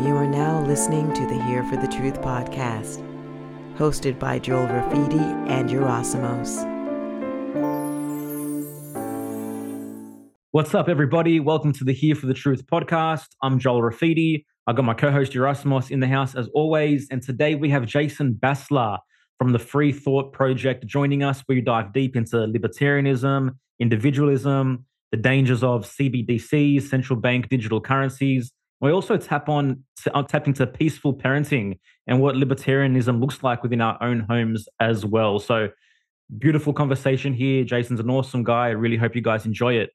You are now listening to the Here for the Truth podcast, hosted by Joel Rafidi and Yerasimos. What's up, everybody? Welcome to the Here for the Truth podcast. I'm Joel Rafidi. I've got my co-host Yerasimos in the house as always, and today we have Jason Bassler from the Free Thought Project joining us. We dive deep into libertarianism, individualism, the dangers of CBDCs, central bank digital currencies. We also tap on uh, tap into peaceful parenting and what libertarianism looks like within our own homes as well. So beautiful conversation here. Jason's an awesome guy. I really hope you guys enjoy it.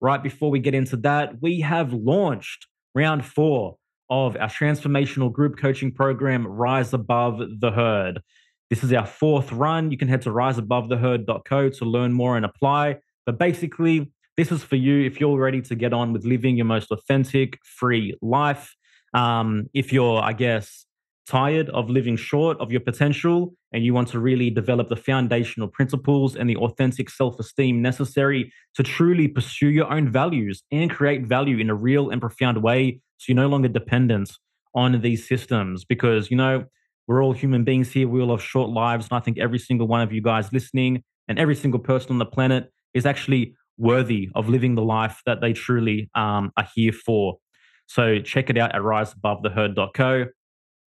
Right before we get into that, we have launched round four of our transformational group coaching program, Rise Above the Herd. This is our fourth run. You can head to riseabovetheherd.co to learn more and apply. But basically, this is for you if you're ready to get on with living your most authentic, free life. Um, if you're, I guess, tired of living short of your potential and you want to really develop the foundational principles and the authentic self esteem necessary to truly pursue your own values and create value in a real and profound way so you're no longer dependent on these systems because, you know, we're all human beings here. We all have short lives. And I think every single one of you guys listening and every single person on the planet is actually worthy of living the life that they truly um, are here for. So check it out at riseabovetheherd.co.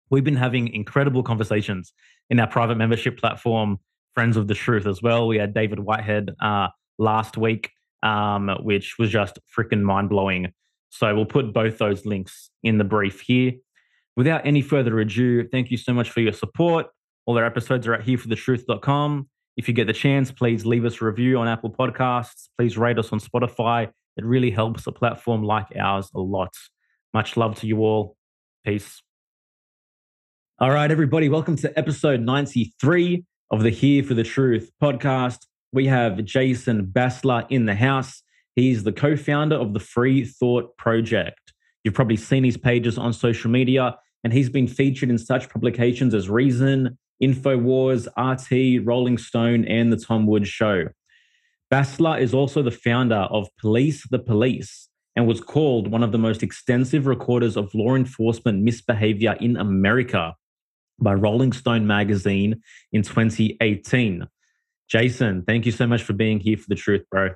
We've been having incredible conversations in our private membership platform, Friends of the Truth, as well. We had David Whitehead uh, last week, um, which was just freaking mind blowing. So we'll put both those links in the brief here. Without any further ado, thank you so much for your support. All our episodes are at hereforthetruth.com. If you get the chance, please leave us a review on Apple Podcasts. Please rate us on Spotify. It really helps a platform like ours a lot. Much love to you all. Peace. All right, everybody, welcome to episode 93 of the Here for the Truth podcast. We have Jason Bassler in the house. He's the co founder of the Free Thought Project. You've probably seen his pages on social media and he's been featured in such publications as Reason, InfoWars, RT, Rolling Stone, and The Tom Woods Show. Bassler is also the founder of Police the Police and was called one of the most extensive recorders of law enforcement misbehavior in America by Rolling Stone magazine in 2018. Jason, thank you so much for being here for the truth, bro.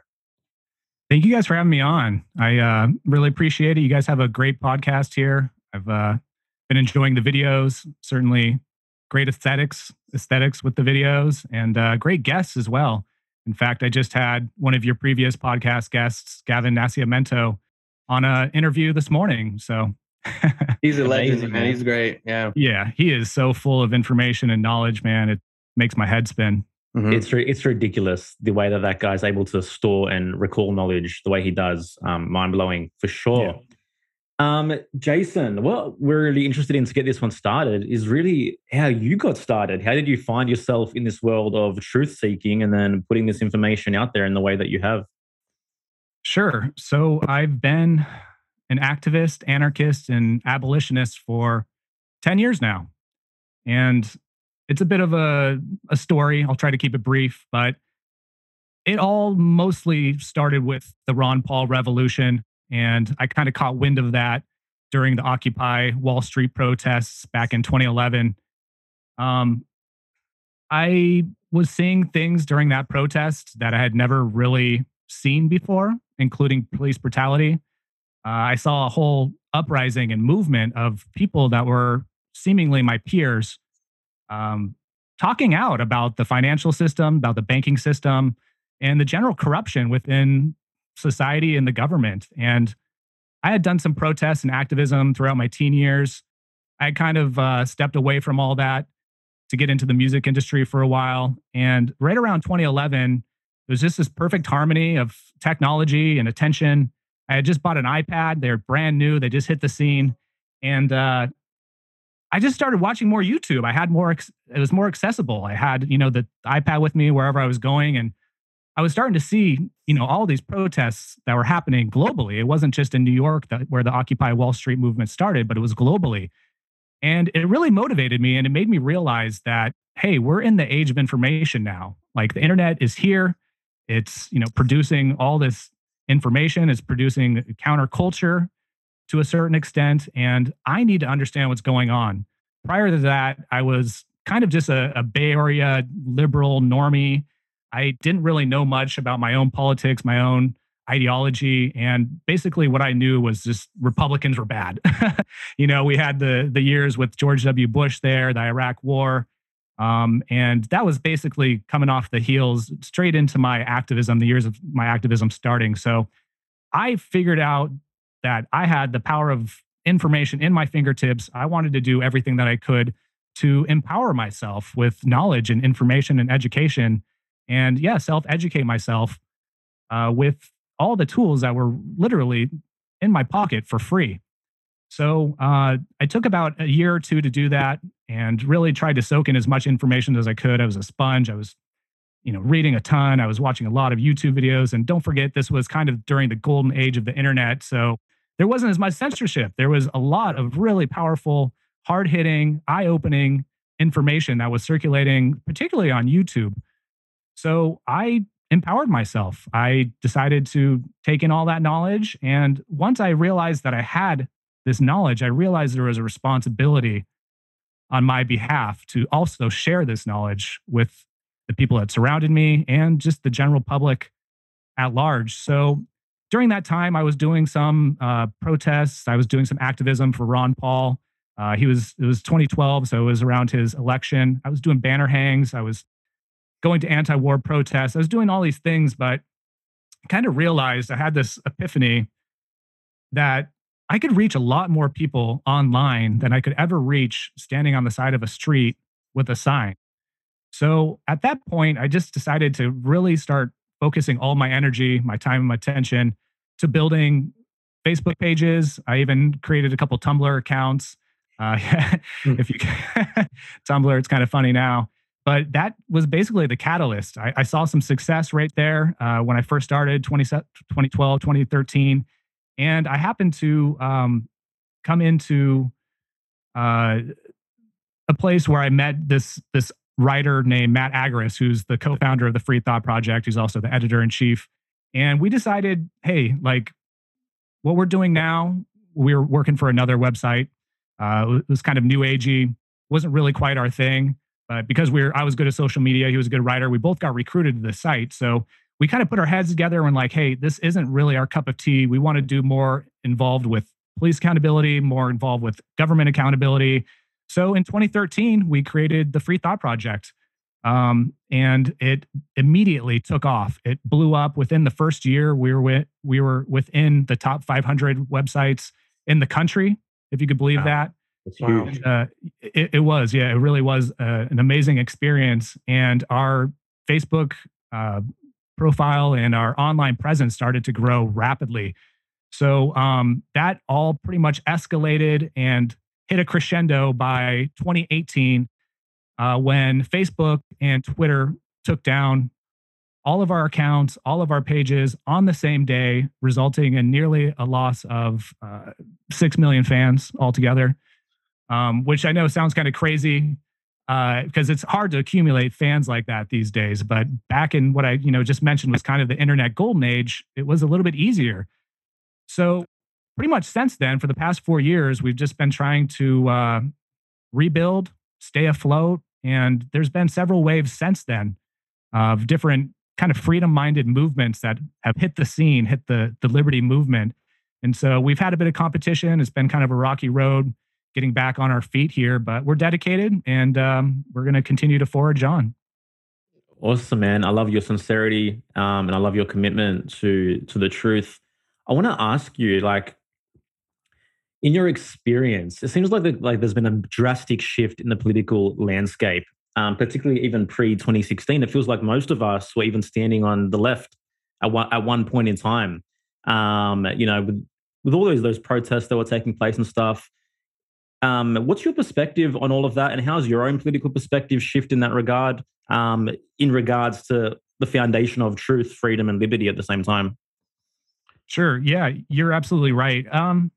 Thank you guys for having me on. I uh, really appreciate it. You guys have a great podcast here. I've uh, been enjoying the videos. Certainly, great aesthetics, aesthetics with the videos, and uh, great guests as well. In fact, I just had one of your previous podcast guests, Gavin Nascimento, on an interview this morning. So he's a legend, man. He's great. Yeah, yeah, he is so full of information and knowledge, man. It makes my head spin. Mm-hmm. It's it's ridiculous the way that that guy's able to store and recall knowledge the way he does. Um, mind blowing for sure. Yeah. Um, Jason, what we're really interested in to get this one started is really how you got started. How did you find yourself in this world of truth seeking and then putting this information out there in the way that you have? Sure. So I've been an activist, anarchist, and abolitionist for 10 years now. And it's a bit of a, a story. I'll try to keep it brief, but it all mostly started with the Ron Paul revolution and I kind of caught wind of that during the Occupy Wall Street protests back in 2011. Um, I was seeing things during that protest that I had never really seen before, including police brutality. Uh, I saw a whole uprising and movement of people that were seemingly my peers um, talking out about the financial system, about the banking system, and the general corruption within society and the government. And I had done some protests and activism throughout my teen years. I kind of uh, stepped away from all that to get into the music industry for a while. And right around 2011, it was just this perfect harmony of technology and attention. I had just bought an iPad. They're brand new. They just hit the scene. And uh, I just started watching more YouTube. I had more, it was more accessible. I had, you know, the iPad with me wherever I was going. And I was starting to see, you know, all these protests that were happening globally. It wasn't just in New York that where the Occupy Wall Street movement started, but it was globally. And it really motivated me and it made me realize that hey, we're in the age of information now. Like the internet is here. It's, you know, producing all this information, it's producing counterculture to a certain extent, and I need to understand what's going on. Prior to that, I was kind of just a, a Bay Area liberal normie. I didn't really know much about my own politics, my own ideology and basically what i knew was just republicans were bad. You know we had the the years with george w. Bush there the iraq war um, and that was basically coming off the heels straight into my activism the years of my activism starting. So i figured out that i had the power of information in my fingertips. I wanted to do everything that i could to empower myself with knowledge and information and education and yeah self educate myself uh, with all the tools that were literally in my pocket for free. So uh, I took about a year or two to do that and really tried to soak in as much information as I could. I was a sponge. I was, you know, reading a ton. I was watching a lot of YouTube videos. And don't forget, this was kind of during the golden age of the internet. So there wasn't as much censorship. There was a lot of really powerful, hard hitting, eye opening information that was circulating, particularly on YouTube. So I empowered myself. I decided to take in all that knowledge. And once I realized that I had this knowledge, I realized there was a responsibility on my behalf to also share this knowledge with the people that surrounded me and just the general public at large. So during that time, I was doing some uh, protests. I was doing some activism for Ron Paul. Uh, he was it was 2012, so it was around his election. I was doing banner hangs. I was going to anti-war protests. I was doing all these things, but kind of realized I had this epiphany that I could reach a lot more people online than I could ever reach standing on the side of a street with a sign. So at that point, I just decided to really start focusing all my energy, my time, and my attention to building Facebook pages. I even created a couple Tumblr accounts. Uh, if you Tumblr, it's kind of funny now but that was basically the catalyst. I, I saw some success right there uh, when I first started 20, 2012, 2013. And I happened to um, come into uh, a place where I met this, this writer named Matt Agorist, who's the co founder of the Free Thought Project, who's also the editor in chief. And we decided, hey, like what we're doing now, we we're working for another website. Uh, it was kind of new agey, wasn't really quite our thing. But because we are I was good at social media, he was a good writer. We both got recruited to the site. So we kind of put our heads together and like, hey, this isn't really our cup of tea. We want to do more involved with police accountability, more involved with government accountability. So in 2013, we created the Free Thought Project. Um, and it immediately took off. It blew up within the first year. We were with, we were within the top 500 websites in the country, if you could believe wow. that. It's huge. Uh, it, it, was, yeah, it really was uh, an amazing experience. And our Facebook uh, profile and our online presence started to grow rapidly. So um, that all pretty much escalated and hit a crescendo by 2018 uh, when Facebook and Twitter took down all of our accounts, all of our pages on the same day, resulting in nearly a loss of uh, 6 million fans altogether um, which I know sounds kind of crazy because uh, it's hard to accumulate fans like that these days. But back in what I you know just mentioned was kind of the internet golden age, it was a little bit easier. So pretty much since then, for the past four years, we've just been trying to uh, rebuild, stay afloat, and there's been several waves since then of different kind of freedom-minded movements that have hit the scene, hit the the liberty movement. And so we've had a bit of competition. It's been kind of a rocky road getting back on our feet here, but we're dedicated and um, we're going to continue to forge on. Awesome, man. I love your sincerity um, and I love your commitment to to the truth. I want to ask you, like, in your experience, it seems like the, like there's been a drastic shift in the political landscape, um, particularly even pre 2016. It feels like most of us were even standing on the left at one, at one point in time. Um, you know, with, with all those those protests that were taking place and stuff, um, what's your perspective on all of that, and how's your own political perspective shift in that regard, um, in regards to the foundation of truth, freedom, and liberty at the same time? Sure. Yeah, you're absolutely right. Um,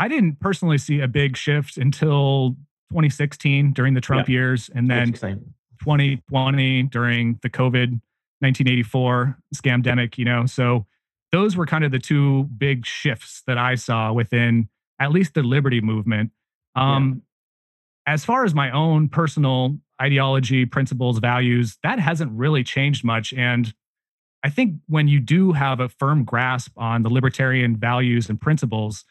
I didn't personally see a big shift until 2016 during the Trump yeah. years, and then 2020 during the COVID 1984 scamdemic. You know, so those were kind of the two big shifts that I saw within at least the liberty movement. Um, yeah. As far as my own personal ideology, principles, values, that hasn't really changed much. And I think when you do have a firm grasp on the libertarian values and principles,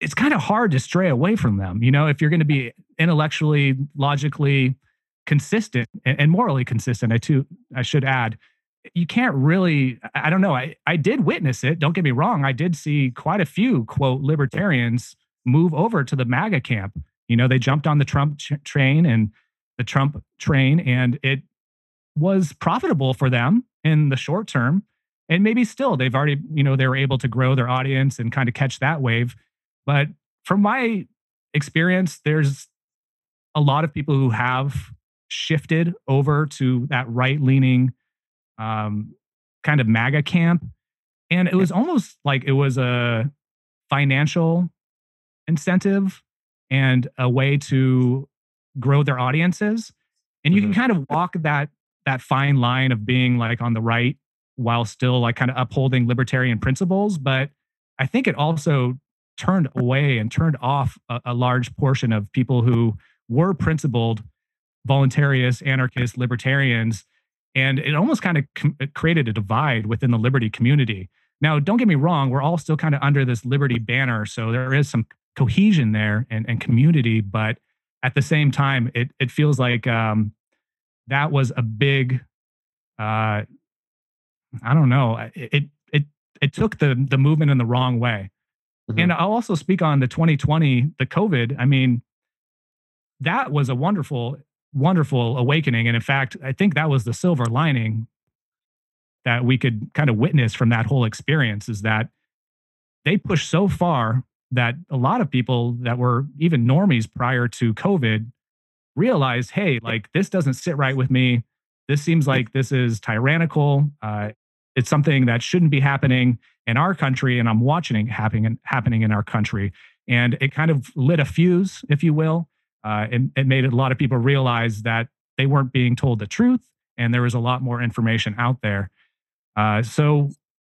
it's kind of hard to stray away from them. You know, if you're going to be intellectually, logically consistent and morally consistent, I too I should add, you can't really i don't know I, I did witness it don't get me wrong i did see quite a few quote libertarians move over to the maga camp. You know they jumped on the trump ch- train and the trump train and it was profitable for them in the short term. And maybe still they've already you know they were able to grow their audience and kind of catch that wave. But from my experience there's a lot of people who have shifted over to that right leaning um, kind of MAGA camp. And it was almost like it was a financial incentive and a way to grow their audiences. And you mm-hmm. can kind of walk that that fine line of being like on the right while still like kind of upholding libertarian principles. But I think it also turned away and turned off a, a large portion of people who were principled voluntarists, anarchists, libertarians and it almost kind of com- created a divide within the liberty community. Now, don't get me wrong, we're all still kind of under this liberty banner. So there is some cohesion there and, and community. But at the same time, it, it feels like um, that was a big, uh, I don't know, it, it, it took the, the movement in the wrong way. Mm-hmm. And I'll also speak on the 2020, the COVID. I mean, that was a wonderful wonderful awakening. And in fact, I think that was the silver lining that we could kind of witness from that whole experience is that they pushed so far that a lot of people that were even normies prior to COVID realized, hey, like this doesn't sit right with me. This seems like this is tyrannical. Uh, it's something that shouldn't be happening in our country, and I'm watching it happening happening in our country. And it kind of lit a fuse, if you will, uh, it, it made a lot of people realize that they weren't being told the truth and there was a lot more information out there. Uh, so,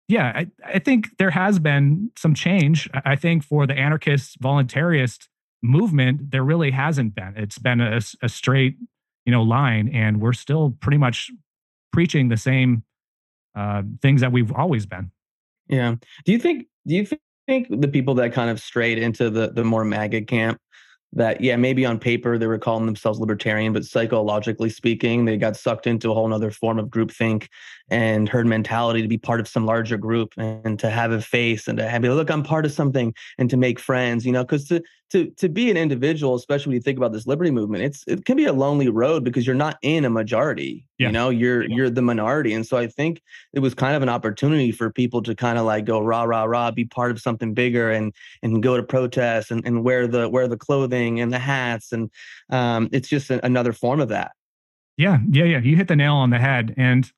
yeah, I, I, think there has been some change. I think for the anarchist voluntarist movement, there really hasn't been. It's been a, a straight, you know, line, and we're still pretty much preaching the same uh, things that we've always been. Yeah. Do you think? Do you think the people that kind of strayed into the the more MAGA camp that yeah maybe on paper they were calling themselves libertarian but psychologically speaking they got sucked into a whole other form of groupthink and herd mentality to be part of some larger group and to have a face and to have look i'm part of something and to make friends you know because to to to be an individual especially when you think about this liberty movement it's it can be a lonely road because you're not in a majority yeah. you know you're yeah. you're the minority. And so i think it was kind of an opportunity for people to kind of like go rah rah rah be part of something bigger and and go to protests and, and wear the wear the clothing and the hats. And um it's just a, another form of that. Yeah. Yeah yeah. You hit the nail on the head. And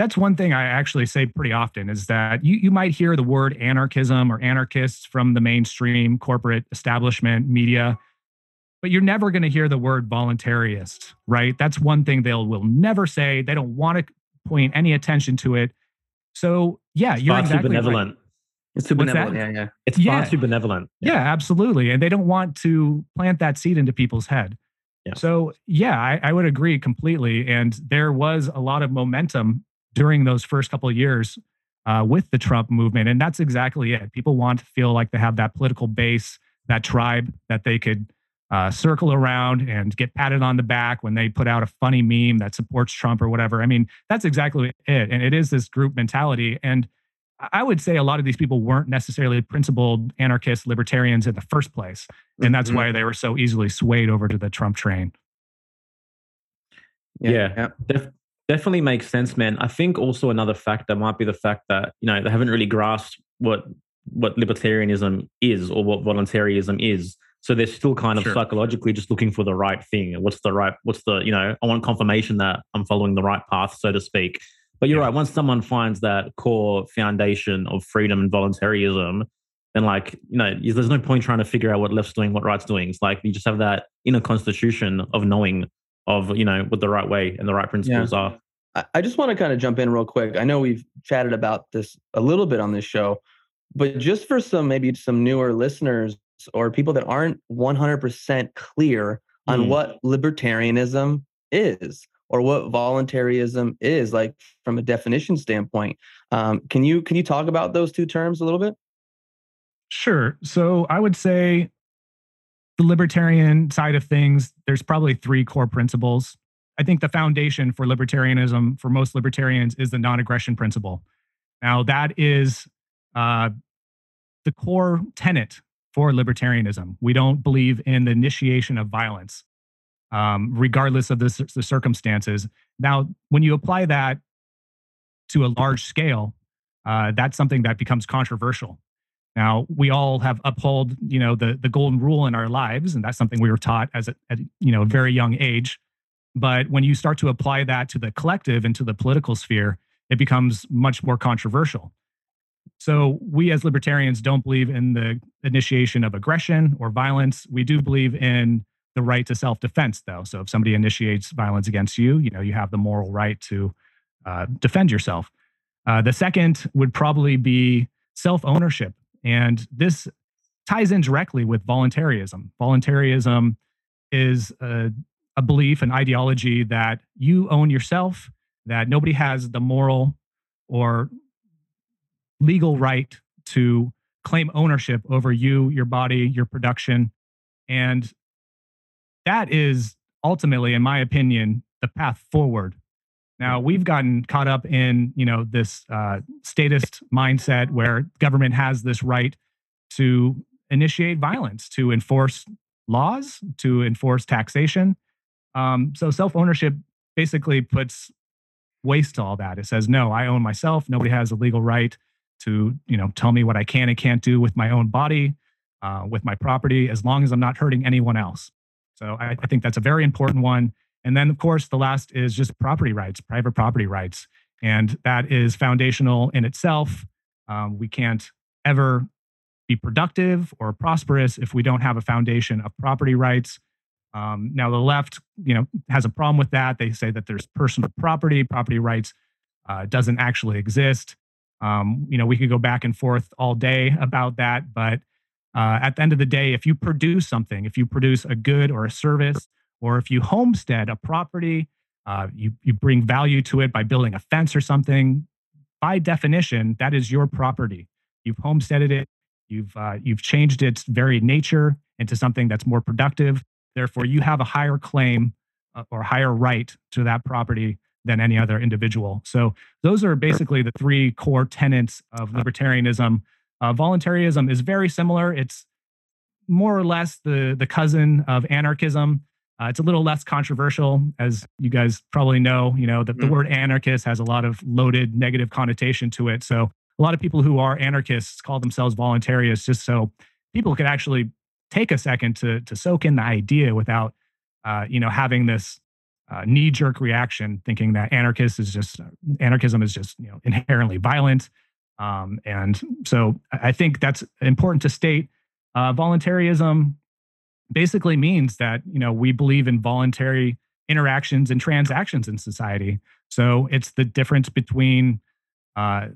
that's one thing I actually say pretty often is that you, you might hear the word anarchism or anarchists from the mainstream corporate establishment media, but you're never going to hear the word voluntarist, right? That's one thing they'll will never say. They don't want to point any attention to it. So yeah, it's you're exactly benevolent. Right. It's too What's benevolent. That? Yeah, yeah. It's yeah. far too benevolent. Yeah. yeah. absolutely. And they don't want to plant that seed into people's head. Yeah. So yeah, I, I would agree completely. And there was a lot of momentum during those first couple of years uh, with the Trump movement. And that's exactly it. People want to feel like they have that political base, that tribe that they could uh, circle around and get patted on the back when they put out a funny meme that supports Trump or whatever. I mean, that's exactly it. And it is this group mentality. And I would say a lot of these people weren't necessarily principled anarchist libertarians in the first place. And that's mm-hmm. why they were so easily swayed over to the Trump train. Yeah, yeah. Def- definitely makes sense, man. I think also another factor might be the fact that you know they haven't really grasped what what libertarianism is or what voluntarism is. So they're still kind of sure. psychologically just looking for the right thing. What's the right? What's the you know? I want confirmation that I'm following the right path, so to speak. But you're yeah. right. Once someone finds that core foundation of freedom and voluntarism, then like you know, there's no point trying to figure out what left's doing, what right's doing. It's like you just have that inner constitution of knowing of you know what the right way and the right principles yeah. are. I just want to kind of jump in real quick. I know we've chatted about this a little bit on this show, but just for some maybe some newer listeners or people that aren't 100% clear on mm. what libertarianism is or what voluntarism is like from a definition standpoint um, can you can you talk about those two terms a little bit sure so i would say the libertarian side of things there's probably three core principles i think the foundation for libertarianism for most libertarians is the non-aggression principle now that is uh, the core tenet for libertarianism. We don't believe in the initiation of violence, um, regardless of the, the circumstances. Now, when you apply that to a large scale, uh, that's something that becomes controversial. Now, we all have uphold, you know, the the golden rule in our lives, and that's something we were taught as a, at you know a very young age. But when you start to apply that to the collective and to the political sphere, it becomes much more controversial. So, we as libertarians don't believe in the initiation of aggression or violence. We do believe in the right to self defense, though. So, if somebody initiates violence against you, you know, you have the moral right to uh, defend yourself. Uh, the second would probably be self ownership. And this ties in directly with voluntarism. Voluntarism is a, a belief, an ideology that you own yourself, that nobody has the moral or legal right to claim ownership over you, your body, your production. And that is ultimately, in my opinion, the path forward. Now we've gotten caught up in you know this uh, statist mindset where government has this right to initiate violence, to enforce laws, to enforce taxation. Um, so self ownership basically puts waste to all that. It says no, I own myself. Nobody has a legal right to you know tell me what I can and can't do with my own body, uh, with my property, as long as I'm not hurting anyone else. So I, I think that's a very important one. And then of course the last is just property rights, private property rights, and that is foundational in itself. Um, we can't ever be productive or prosperous if we don't have a foundation of property rights. Um, now the left, you know, has a problem with that. They say that there's personal property, property rights uh, doesn't actually exist. Um, you know, we could go back and forth all day about that, but uh, at the end of the day, if you produce something, if you produce a good or a service, or if you homestead a property, uh, you you bring value to it by building a fence or something. By definition, that is your property. You've homesteaded it. You've uh, you've changed its very nature into something that's more productive. Therefore, you have a higher claim uh, or higher right to that property than any other individual. So those are basically the three core tenets of libertarianism. Uh, voluntarism is very similar. It's more or less the the cousin of anarchism. Uh, it's a little less controversial, as you guys probably know. You know that the mm. word anarchist has a lot of loaded negative connotation to it. So a lot of people who are anarchists call themselves voluntarists, just so people could actually take a second to to soak in the idea without, uh, you know, having this uh, knee jerk reaction, thinking that anarchist is just anarchism is just you know inherently violent. Um, and so I think that's important to state. Uh, voluntarism basically means that you know we believe in voluntary interactions and transactions in society. So it's the difference between uh,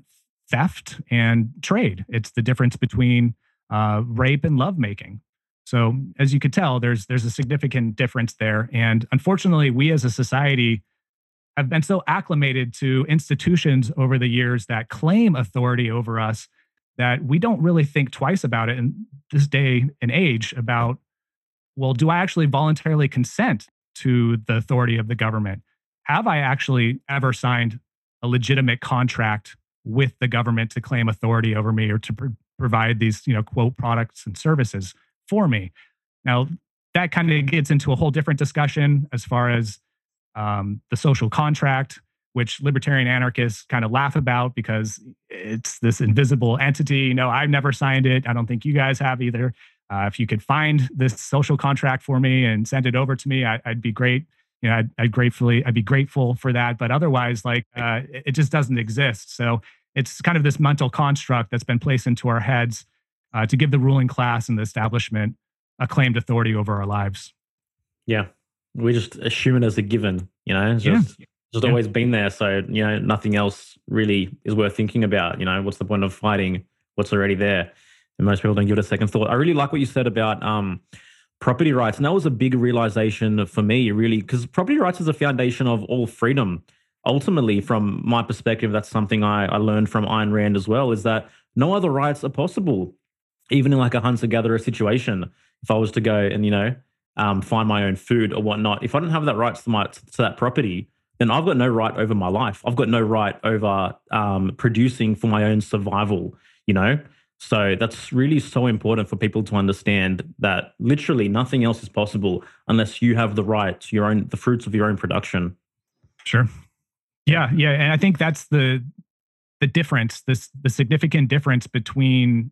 theft and trade. It's the difference between uh, rape and lovemaking. So as you could tell, there's there's a significant difference there. And unfortunately, we as a society have been so acclimated to institutions over the years that claim authority over us that we don't really think twice about it in this day and age about, well, do I actually voluntarily consent to the authority of the government? Have I actually ever signed a legitimate contract with the government to claim authority over me or to pr- provide these, you know, quote products and services? for me. Now, that kind of gets into a whole different discussion as far as um, the social contract, which libertarian anarchists kind of laugh about because it's this invisible entity. No, I've never signed it. I don't think you guys have either. Uh, if you could find this social contract for me and send it over to me, I, would be great. You know, I'd, I'd, gratefully, I'd be grateful for that. But otherwise, like, uh, it just doesn't exist. So it's kind of this mental construct that's been placed into our heads uh, to give the ruling class and the establishment a claimed authority over our lives. Yeah, we just assume it as a given. You know, it's just yeah. just yeah. always been there. So you know, nothing else really is worth thinking about. You know, what's the point of fighting what's already there. And most people don't give it a second thought. I really like what you said about um, property rights. And that was a big realization for me, really, because property rights is the foundation of all freedom. Ultimately, from my perspective, that's something I, I learned from Ayn Rand as well, is that no other rights are possible, even in like a hunter-gatherer situation. If I was to go and, you know, um, find my own food or whatnot, if I don't have that right to, my, to that property, then I've got no right over my life. I've got no right over um, producing for my own survival, you know? So that's really so important for people to understand that literally nothing else is possible unless you have the right to your own the fruits of your own production. Sure. Yeah, yeah, and I think that's the the difference, this the significant difference between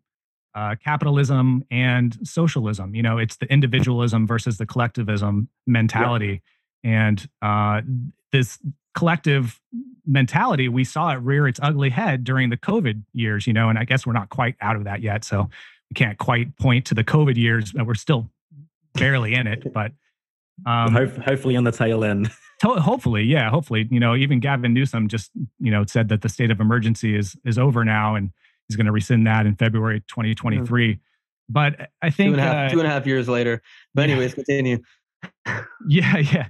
uh, capitalism and socialism. You know, it's the individualism versus the collectivism mentality, and uh, this collective mentality, we saw it rear its ugly head during the COVID years, you know, and I guess we're not quite out of that yet. So we can't quite point to the COVID years. But we're still barely in it, but um, hopefully on the tail end. to- hopefully, yeah, hopefully, you know, even Gavin Newsom just, you know, said that the state of emergency is is over now, and he's going to rescind that in February 2023. Mm-hmm. But I think two and, half, uh, two and a half years later. But anyways, yeah. continue. Yeah, yeah.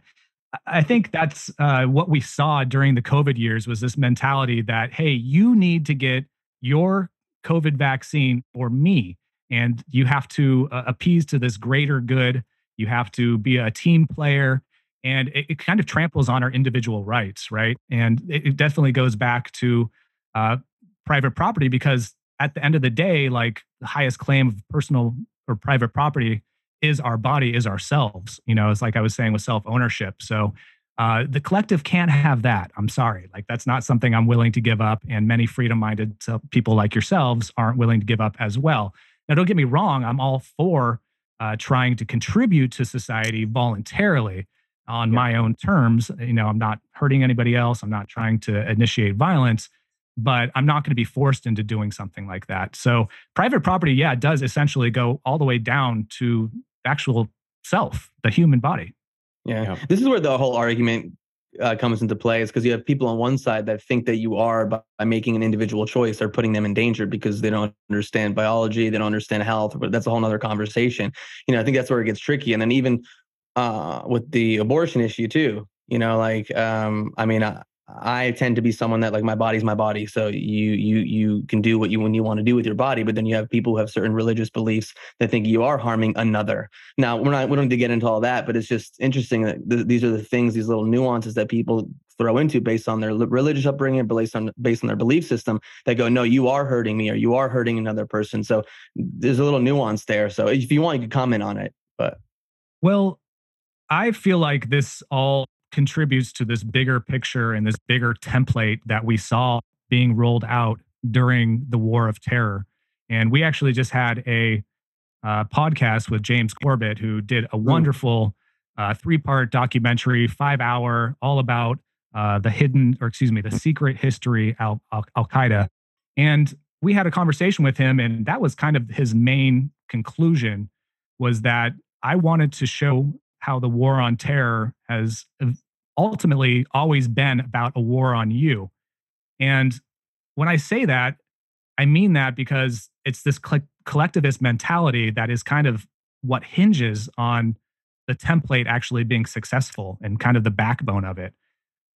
I think that's uh, what we saw during the COVID years was this mentality that, hey, you need to get your COVID vaccine for me. And you have to uh, appease to this greater good. You have to be a team player. And it, it kind of tramples on our individual rights, right? And it, it definitely goes back to uh, private property because at the end of the day, like the highest claim of personal or private property is our body, is ourselves. You know, it's like I was saying with self ownership. So uh, the collective can't have that. I'm sorry. Like, that's not something I'm willing to give up. And many freedom minded people like yourselves aren't willing to give up as well. Now, don't get me wrong, I'm all for uh, trying to contribute to society voluntarily on yeah. my own terms. You know, I'm not hurting anybody else, I'm not trying to initiate violence but I'm not going to be forced into doing something like that. So private property, yeah, does essentially go all the way down to actual self, the human body. Yeah. yeah. This is where the whole argument uh, comes into play is because you have people on one side that think that you are by, by, making an individual choice are putting them in danger because they don't understand biology, they don't understand health, but that's a whole other conversation. You know, I think that's where it gets tricky. And then even uh, with the abortion issue too, you know, like, um, I mean, I, I tend to be someone that like my body's my body. So you you you can do what you when you want to do with your body, but then you have people who have certain religious beliefs that think you are harming another. Now we're not we don't need to get into all that, but it's just interesting that th- these are the things, these little nuances that people throw into based on their religious upbringing, based on based on their belief system. That go, no, you are hurting me, or you are hurting another person. So there's a little nuance there. So if you want, you can comment on it. But well, I feel like this all contributes to this bigger picture and this bigger template that we saw being rolled out during the war of terror. And we actually just had a uh, podcast with James Corbett, who did a wonderful uh, three part documentary, five hour, all about uh, the hidden, or excuse me, the secret history of Al Qaeda. And we had a conversation with him, and that was kind of his main conclusion was that I wanted to show how the war on terror has ultimately always been about a war on you. And when I say that, I mean that because it's this collectivist mentality that is kind of what hinges on the template actually being successful and kind of the backbone of it.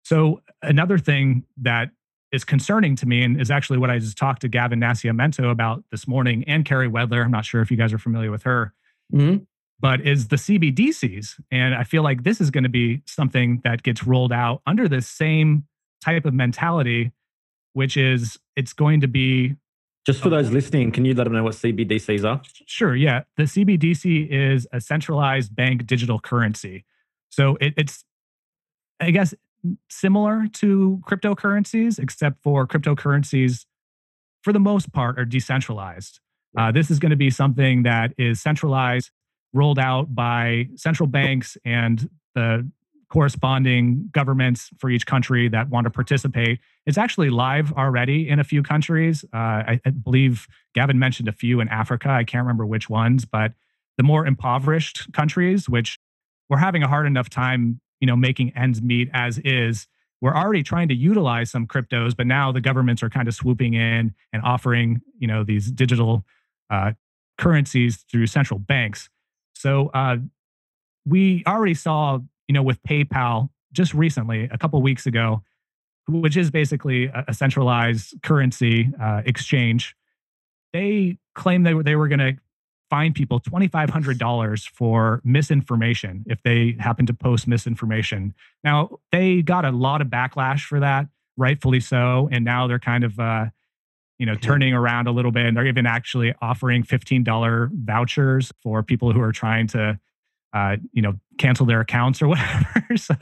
So, another thing that is concerning to me and is actually what I just talked to Gavin Nascimento about this morning and Carey Wedler. I'm not sure if you guys are familiar with her. Mm-hmm but is the CBDCs. And I feel like this is going to be something that gets rolled out under the same type of mentality, which is it's going to be. Just for those listening, can you let them know what CBDCs are? Sure. Yeah. The CBDC is a centralized bank digital currency. So it, it's, I guess, similar to cryptocurrencies, except for cryptocurrencies, for the most part, are decentralized. Uh, this is going to be something that is centralized rolled out by central banks and the corresponding governments for each country that want to participate. It's actually live already in a few countries. Uh, I, I, believe Gavin mentioned a few in Africa. I can't remember which ones, but the more impoverished countries, which we're having a hard enough time, you know, making ends meet as is. We're already trying to utilize some cryptos, but now the governments are kind of swooping in and offering, you know, these digital uh, currencies through central banks. So uh, we already saw, you know, with PayPal just recently, a couple weeks ago, which is basically a, centralized currency uh, exchange. They claimed they were they were going to fine people $2,500 for misinformation if they happen to post misinformation. Now, they got a lot of backlash for that, rightfully so. And now they're kind of, uh, you know, turning around a little bit. And they're even actually offering $15 vouchers for people who are trying to, uh, you know, cancel their accounts or whatever. so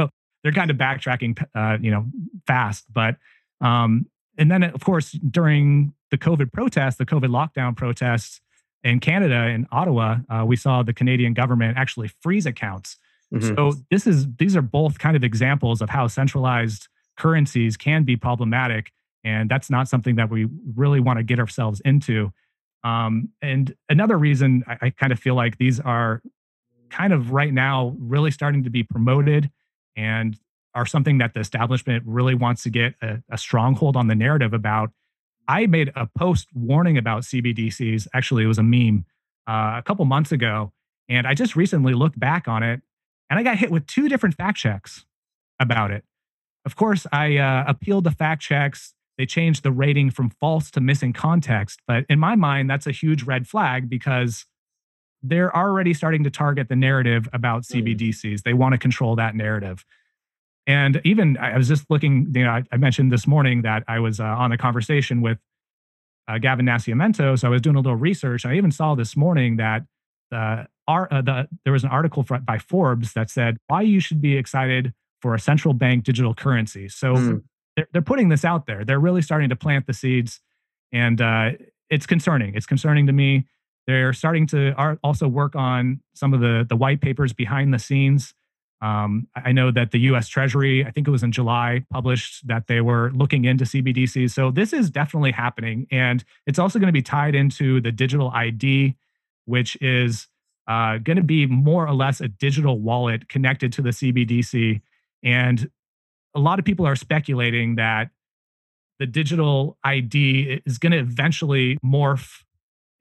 they're kind of backtracking, uh, you know, fast. But, um, and then, of course, during the COVID protests, the COVID lockdown protests, in Canada, in Ottawa, uh, we saw the Canadian government actually freeze accounts. Mm-hmm. So this is these are both kind of examples of how centralized currencies can be problematic, and that's not something that we really want to get ourselves into. Um, and another reason I, I kind of feel like these are kind of right now really starting to be promoted and are something that the establishment really wants to get a, a stronghold on the narrative about I made a post warning about CBDCs. Actually, it was a meme uh, a couple months ago. And I just recently looked back on it and I got hit with two different fact checks about it. Of course, I uh, appealed the fact checks. They changed the rating from false to missing context. But in my mind, that's a huge red flag because they're already starting to target the narrative about CBDCs. They want to control that narrative. And even I was just looking, you know, I, I mentioned this morning that I was uh, on a conversation with uh, Gavin Nascimento. So I was doing a little research. I even saw this morning that the, uh, the there was an article by Forbes that said why you should be excited for a central bank digital currency. So mm. They're, they're putting this out there. They're really starting to plant the seeds, and uh, it's concerning. It's concerning to me. They're starting to also work on some of the the white papers behind the scenes um, I know that the US Treasury, I think it was in July, published that they were looking into CBDCs. So this is definitely happening. And it's also going to be tied into the digital ID, which is uh, going to be more or less a digital wallet connected to the CBDC. And a lot of people are speculating that the digital ID is going to eventually morph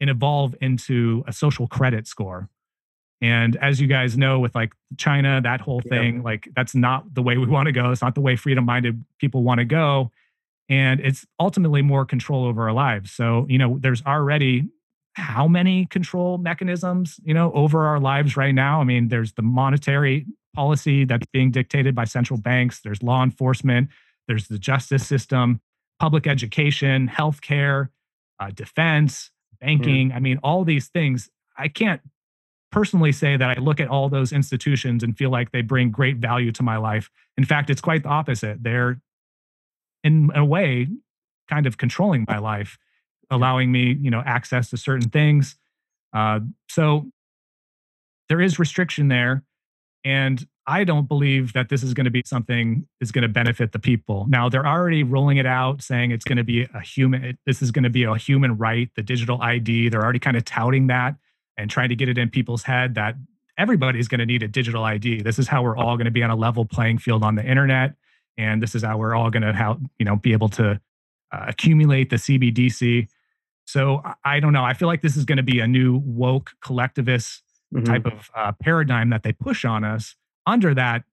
and evolve into a social credit score. And as you guys know, with like China, that whole thing, yeah. like that's not the way we want to go. It's not the way freedom minded people want to go. And it's ultimately more control over our lives. So, you know, there's already how many control mechanisms, you know, over our lives right now? I mean, there's the monetary policy that's being dictated by central banks, there's law enforcement, there's the justice system, public education, healthcare, uh, defense, banking. Mm. I mean, all these things. I can't personally say that I look at all those institutions and feel like they bring great value to my life. In fact, it's quite the opposite. They're, in a way, kind of controlling my life, allowing me, you know, access to certain things. Uh, so there is restriction there, and I don't believe that this is going to be something is going to benefit the people. Now they're already rolling it out, saying it's going to be a human. This is going to be a human right, the digital ID. They're already kind of touting that and trying to get it in people's head that everybody's going to need a digital ID. This is how we're all going to be on a level playing field on the internet, and this is how we're all going to how you know be able to uh, accumulate the CBDC. So I, don't know. I feel like this is going to be a new woke collectivist mm-hmm. type of uh, paradigm that they push on us under that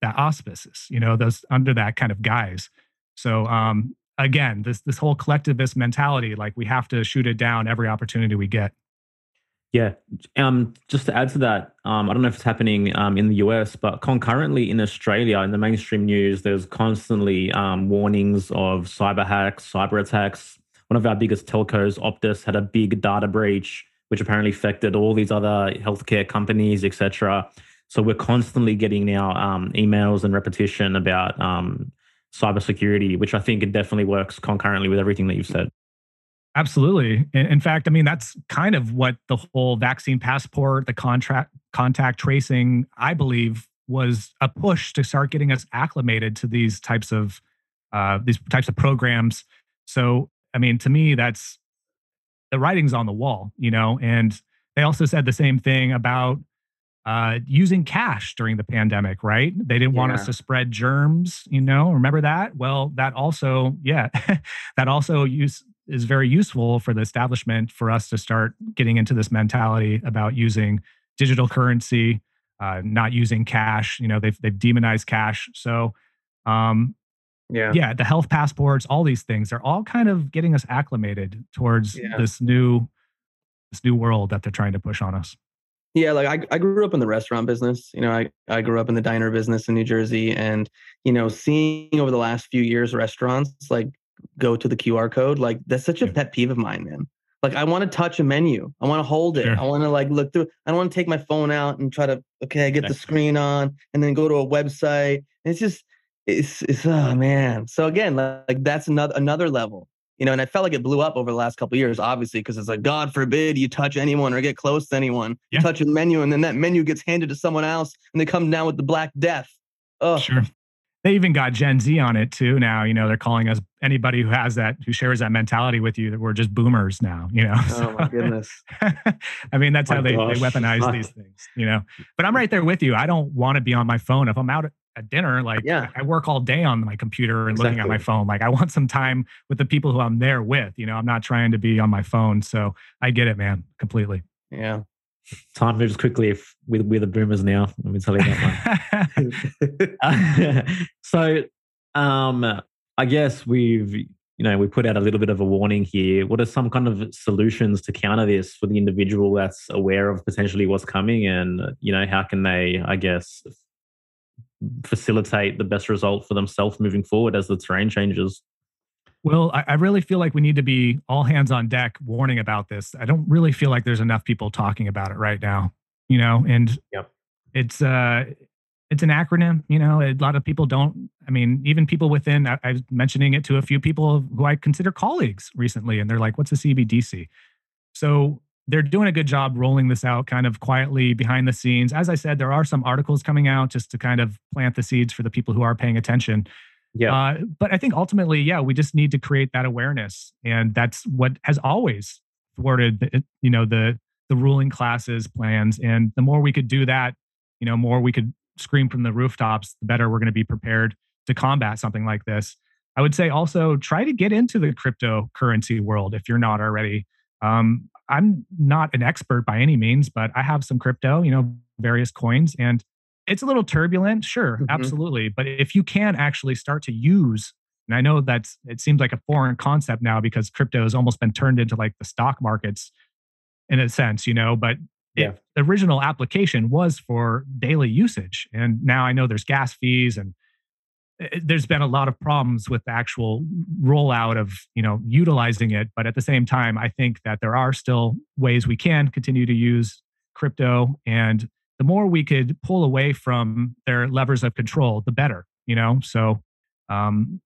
that auspices. You know, those under that kind of guise. So um, again, this this whole collectivist mentality, like we have to shoot it down every opportunity we get. Yeah. Um, just to add to that, um, I don't know if it's happening um, in the US, but concurrently in Australia, in the mainstream news, there's constantly um, warnings of cyber hacks, cyber attacks. One of our biggest telcos, Optus, had a big data breach, which apparently affected all these other healthcare companies, etc. So we're constantly getting now um, emails and repetition about um, cybersecurity, which I think it definitely works concurrently with everything that you've said. Absolutely. In fact, I mean, that's kind of what the whole vaccine passport, the contract contact tracing, I believe was a push to start getting us acclimated to these types of uh, these types of programs. So, I mean, to me, that's the writing's on the wall, you know. And they also said the same thing about uh, using cash during the pandemic, right? They didn't want us to spread germs, you know, remember that? Well, that also, yeah, that also use is very useful for the establishment for us to start getting into this mentality about using digital currency, uh, not using cash. You know, they've they've demonized cash. So um, Yeah. yeah, the health passports, all these things, they're all kind of getting us acclimated towards Yeah. this new this new world that they're trying to push on us. Yeah, like I, I grew up in the restaurant business. You know, I, I grew up in the diner business in New Jersey. And, you know, seeing over the last few years restaurants like go to the QR code, like that's such a Yeah. pet peeve of mine, man. Like I want to touch a menu. I want to hold it. Sure. I want to like look through. I don't want to take my phone out and try to, okay, get the screen on and then go to a website. And It's just, it's, it's, oh man. So again, like, like that's another, another level you know, and I felt like it blew up over the last couple of years, obviously, because it's like, God forbid you touch anyone or get close to anyone. Yeah. touch a menu, and then that menu gets handed to someone else, and they come down with the Black Death. Oh, Sure. They even got Gen Z on it too now. You know, they're calling us anybody who has that, who shares that mentality with you, that we're just boomers now, you know? oh my goodness. I mean, that's My how they, they weaponize these things, you know? But I'm right there with you. I don't want to be on my phone. If I'm out at- dinner, like Yeah. I work all day on my computer and looking at my phone. Like I want some time with the people who I'm there with, you know, I'm not trying to be on my phone. So I get it, man, completely. Yeah. Time moves quickly if, we're the boomers now. Let me tell you that one. so, um, I guess we've you know we put out a little bit of a warning here. What are some kind of solutions to counter this for the individual that's aware of potentially what's coming, and you know how can they, I guess, facilitate the best result for themselves moving forward as the terrain changes? Well, I, I really feel like we need to be all hands on deck warning about this. I don't really feel like there's enough people talking about it right now, you know, and Yep. it's uh it's an acronym, you know, a lot of people don't I mean, even people within I, I was mentioning it to a few people who I consider colleagues recently, and they're like, what's a CBDC? So they're doing a good job rolling this out kind of quietly behind the scenes. As I said, there are some articles coming out just to kind of plant the seeds for the people who are paying attention. Yeah, Uh, but I think ultimately, yeah, we just need to create that awareness, and that's what has always thwarted, the, you know, the the ruling classes' plans. And the more we could do that, you know, more we could scream from the rooftops, the better we're going to be prepared to combat something like this. I would say also try to get into the cryptocurrency world if you're not already. Um, I'm not an expert by any means, but I have some crypto, you know, various coins, and it's a little turbulent, sure, Mhm. absolutely. But if you can actually start to use, and I know that's it seems like a foreign concept now because crypto has almost been turned into like the stock markets in a sense, you know, but Yeah. the original application was for daily usage. And now I know there's gas fees and there's been a lot of problems with the actual rollout of you know utilizing it but at the same time i think that there are still ways we can continue to use crypto and the more we could pull away from their levers of control the better you know? So um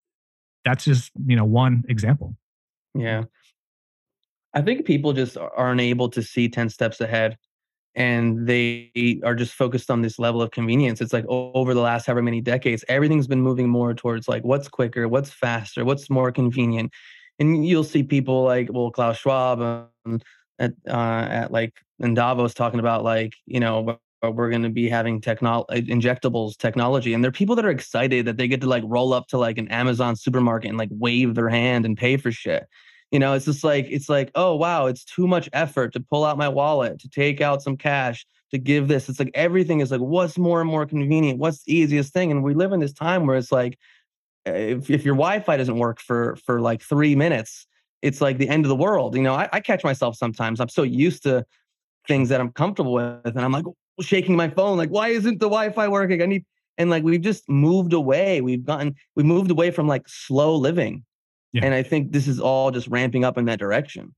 that's just you know one example. Yeah. I think people just are- aren't able to see 10 steps ahead and they are just focused on this level of convenience. It's like over the last however many decades, everything's been moving more towards like what's quicker, what's faster, what's more convenient. And you'll see people like, well, Klaus Schwab um, at, uh, at like in Davos talking about like, you know, we're- we're going to be having technol injectables technology. And there are people that are excited that they get to like roll up to like an Amazon supermarket and like wave their hand and pay for shit. You know, it's just like it's like, oh wow, it's too much effort to pull out my wallet, to take out some cash, to give this. It's like everything is like, what's more and more convenient? What's the easiest thing? And we live in this time where it's like, eh, if, if your Wi-Fi doesn't work for for like three minutes, it's like the end of the world. You know, I, I catch myself sometimes. I'm so used to things that I'm comfortable with, and I'm like oh, shaking my phone, like, why isn't the Wi-Fi working? I need and like we've just moved away. We've gotten we moved away from like slow living. Yeah. And I think this is all just ramping up in that direction.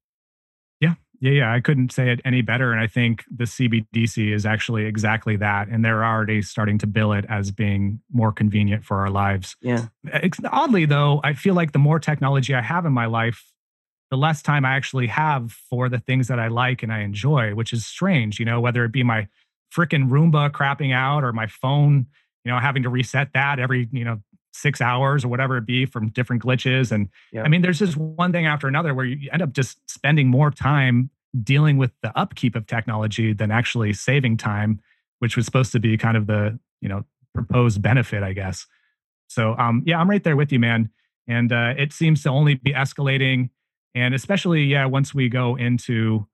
Yeah, yeah, Yeah. I couldn't say it any better. And I think the CBDC is actually exactly that. And they're already starting to bill it as being more convenient for our lives. Yeah. Ex- Oddly, though, I feel like the more technology I have in my life, the less time I actually have for the things that I like and I enjoy, which is strange, you know, whether it be my freaking Roomba crapping out or my phone, you know, having to reset that every, you know, six hours or whatever it be from different glitches. And Yeah. I mean, there's just one thing after another where you end up just spending more time dealing with the upkeep of technology than actually saving time. which was supposed to be kind of the you know proposed benefit, I guess. So um, yeah, I'm right there with you, man. And uh, it seems to only be escalating, and especially yeah, once we go into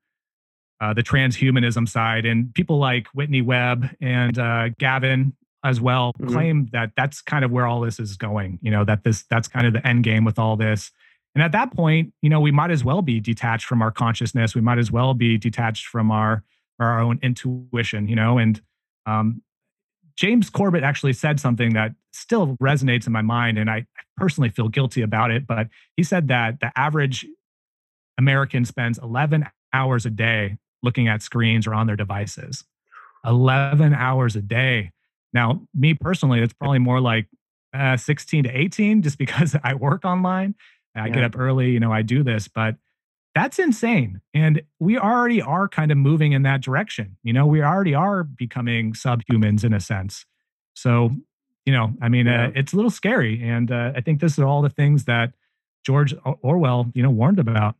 uh, the transhumanism side, and people like Whitney Webb and uh, Gavin as well mm-hmm. claim that that's kind of where all this is going. You know that this that's kind of the end game with all this. And at that point, you know, we might as well be detached from our consciousness. We might as well be detached from our our own intuition. You know, and um, James Corbett actually said something that still resonates in my mind, and I personally feel guilty about it. But he said that the average American spends 11 hours a day looking at screens or on their devices. 11 hours a day. Now, me personally, it's probably more like uh, 16 to 18 just because I work online. I yeah. get up early, you know, I do this, but that's insane. And we already are kind of moving in that direction. You know, we already are becoming subhumans in a sense. So, you know, I mean, uh, yeah. uh, it's a little scary. And uh, I think this is all the things that George Orwell, you know, warned about.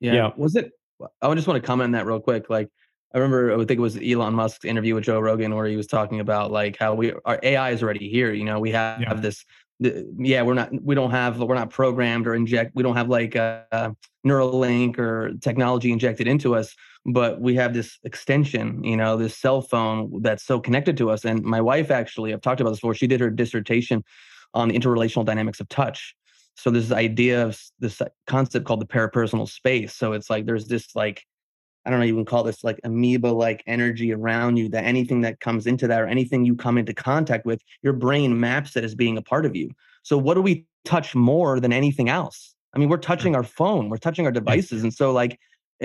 Yeah. yeah. Was it? I just want to comment on that real quick. Like, I remember, I think it was Elon Musk's interview with Joe Rogan where he was talking about like how we our AI is already here. You know, we have, yeah. have this yeah we're not we don't have we're not programmed or inject we don't have like a, a Neuralink or technology injected into us but we have this extension you know this cell phone that's so connected to us and my wife actually i've talked about this before she did her dissertation on the interrelational dynamics of touch so this idea of this concept called the peripersonal space so it's like there's this like I don't know, even call this like amoeba like energy around you that anything that comes into that or anything you come into contact with, your brain maps it as being a part of you. So, what do we touch more than anything else? I mean, we're touching our phone, we're touching our devices. And so, like,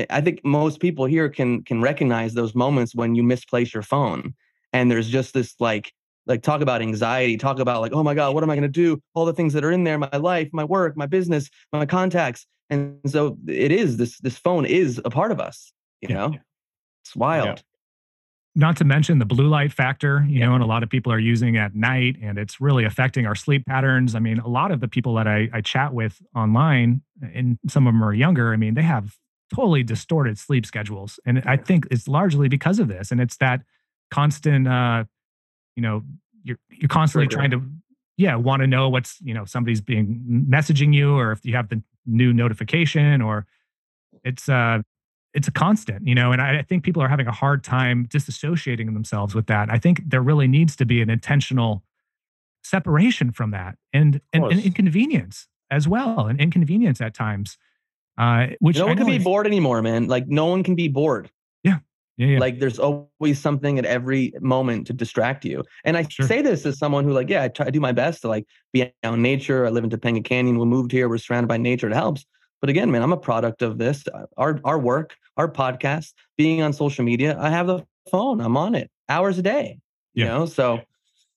I think most people here can can recognize those moments when you misplace your phone. And there's just this like, like talk about anxiety, talk about like, oh my God, what am I going to do? All the things that are in there, my life, my work, my business, my contacts. And so it is this this phone is a part of us you yeah. know, it's wild. Yeah. Not to mention the blue light factor, you yeah. know, and a lot of people are using at night and it's really affecting our sleep patterns. I mean, a lot of the people that I, I chat with online, and some of them are younger, I mean, they have totally distorted sleep schedules. And I think it's largely because of this. And it's that constant, uh, you know, you're, you're constantly Trigger. trying to, yeah, want to know what's, you know, somebody's being messaging you or if you have the new notification or it's, uh, it's a constant, you know, and I, I, think people are having a hard time disassociating themselves with that. I think there really needs to be an intentional separation from that and, and, and inconvenience as well, and inconvenience at times. Uh, which no one can be is, bored anymore, man. Like no one can be bored. Yeah. Yeah, yeah. Like there's always something at every moment to distract you. And I sure. say this as someone who like, yeah, I try to do my best to like be out in nature. I live in Topanga Canyon. We moved here. We're surrounded by nature. It helps. But again, man, I'm a product of this. Uh, our our work, our podcast, being on social media. I have the phone. I'm on it hours a day. You yeah. know, so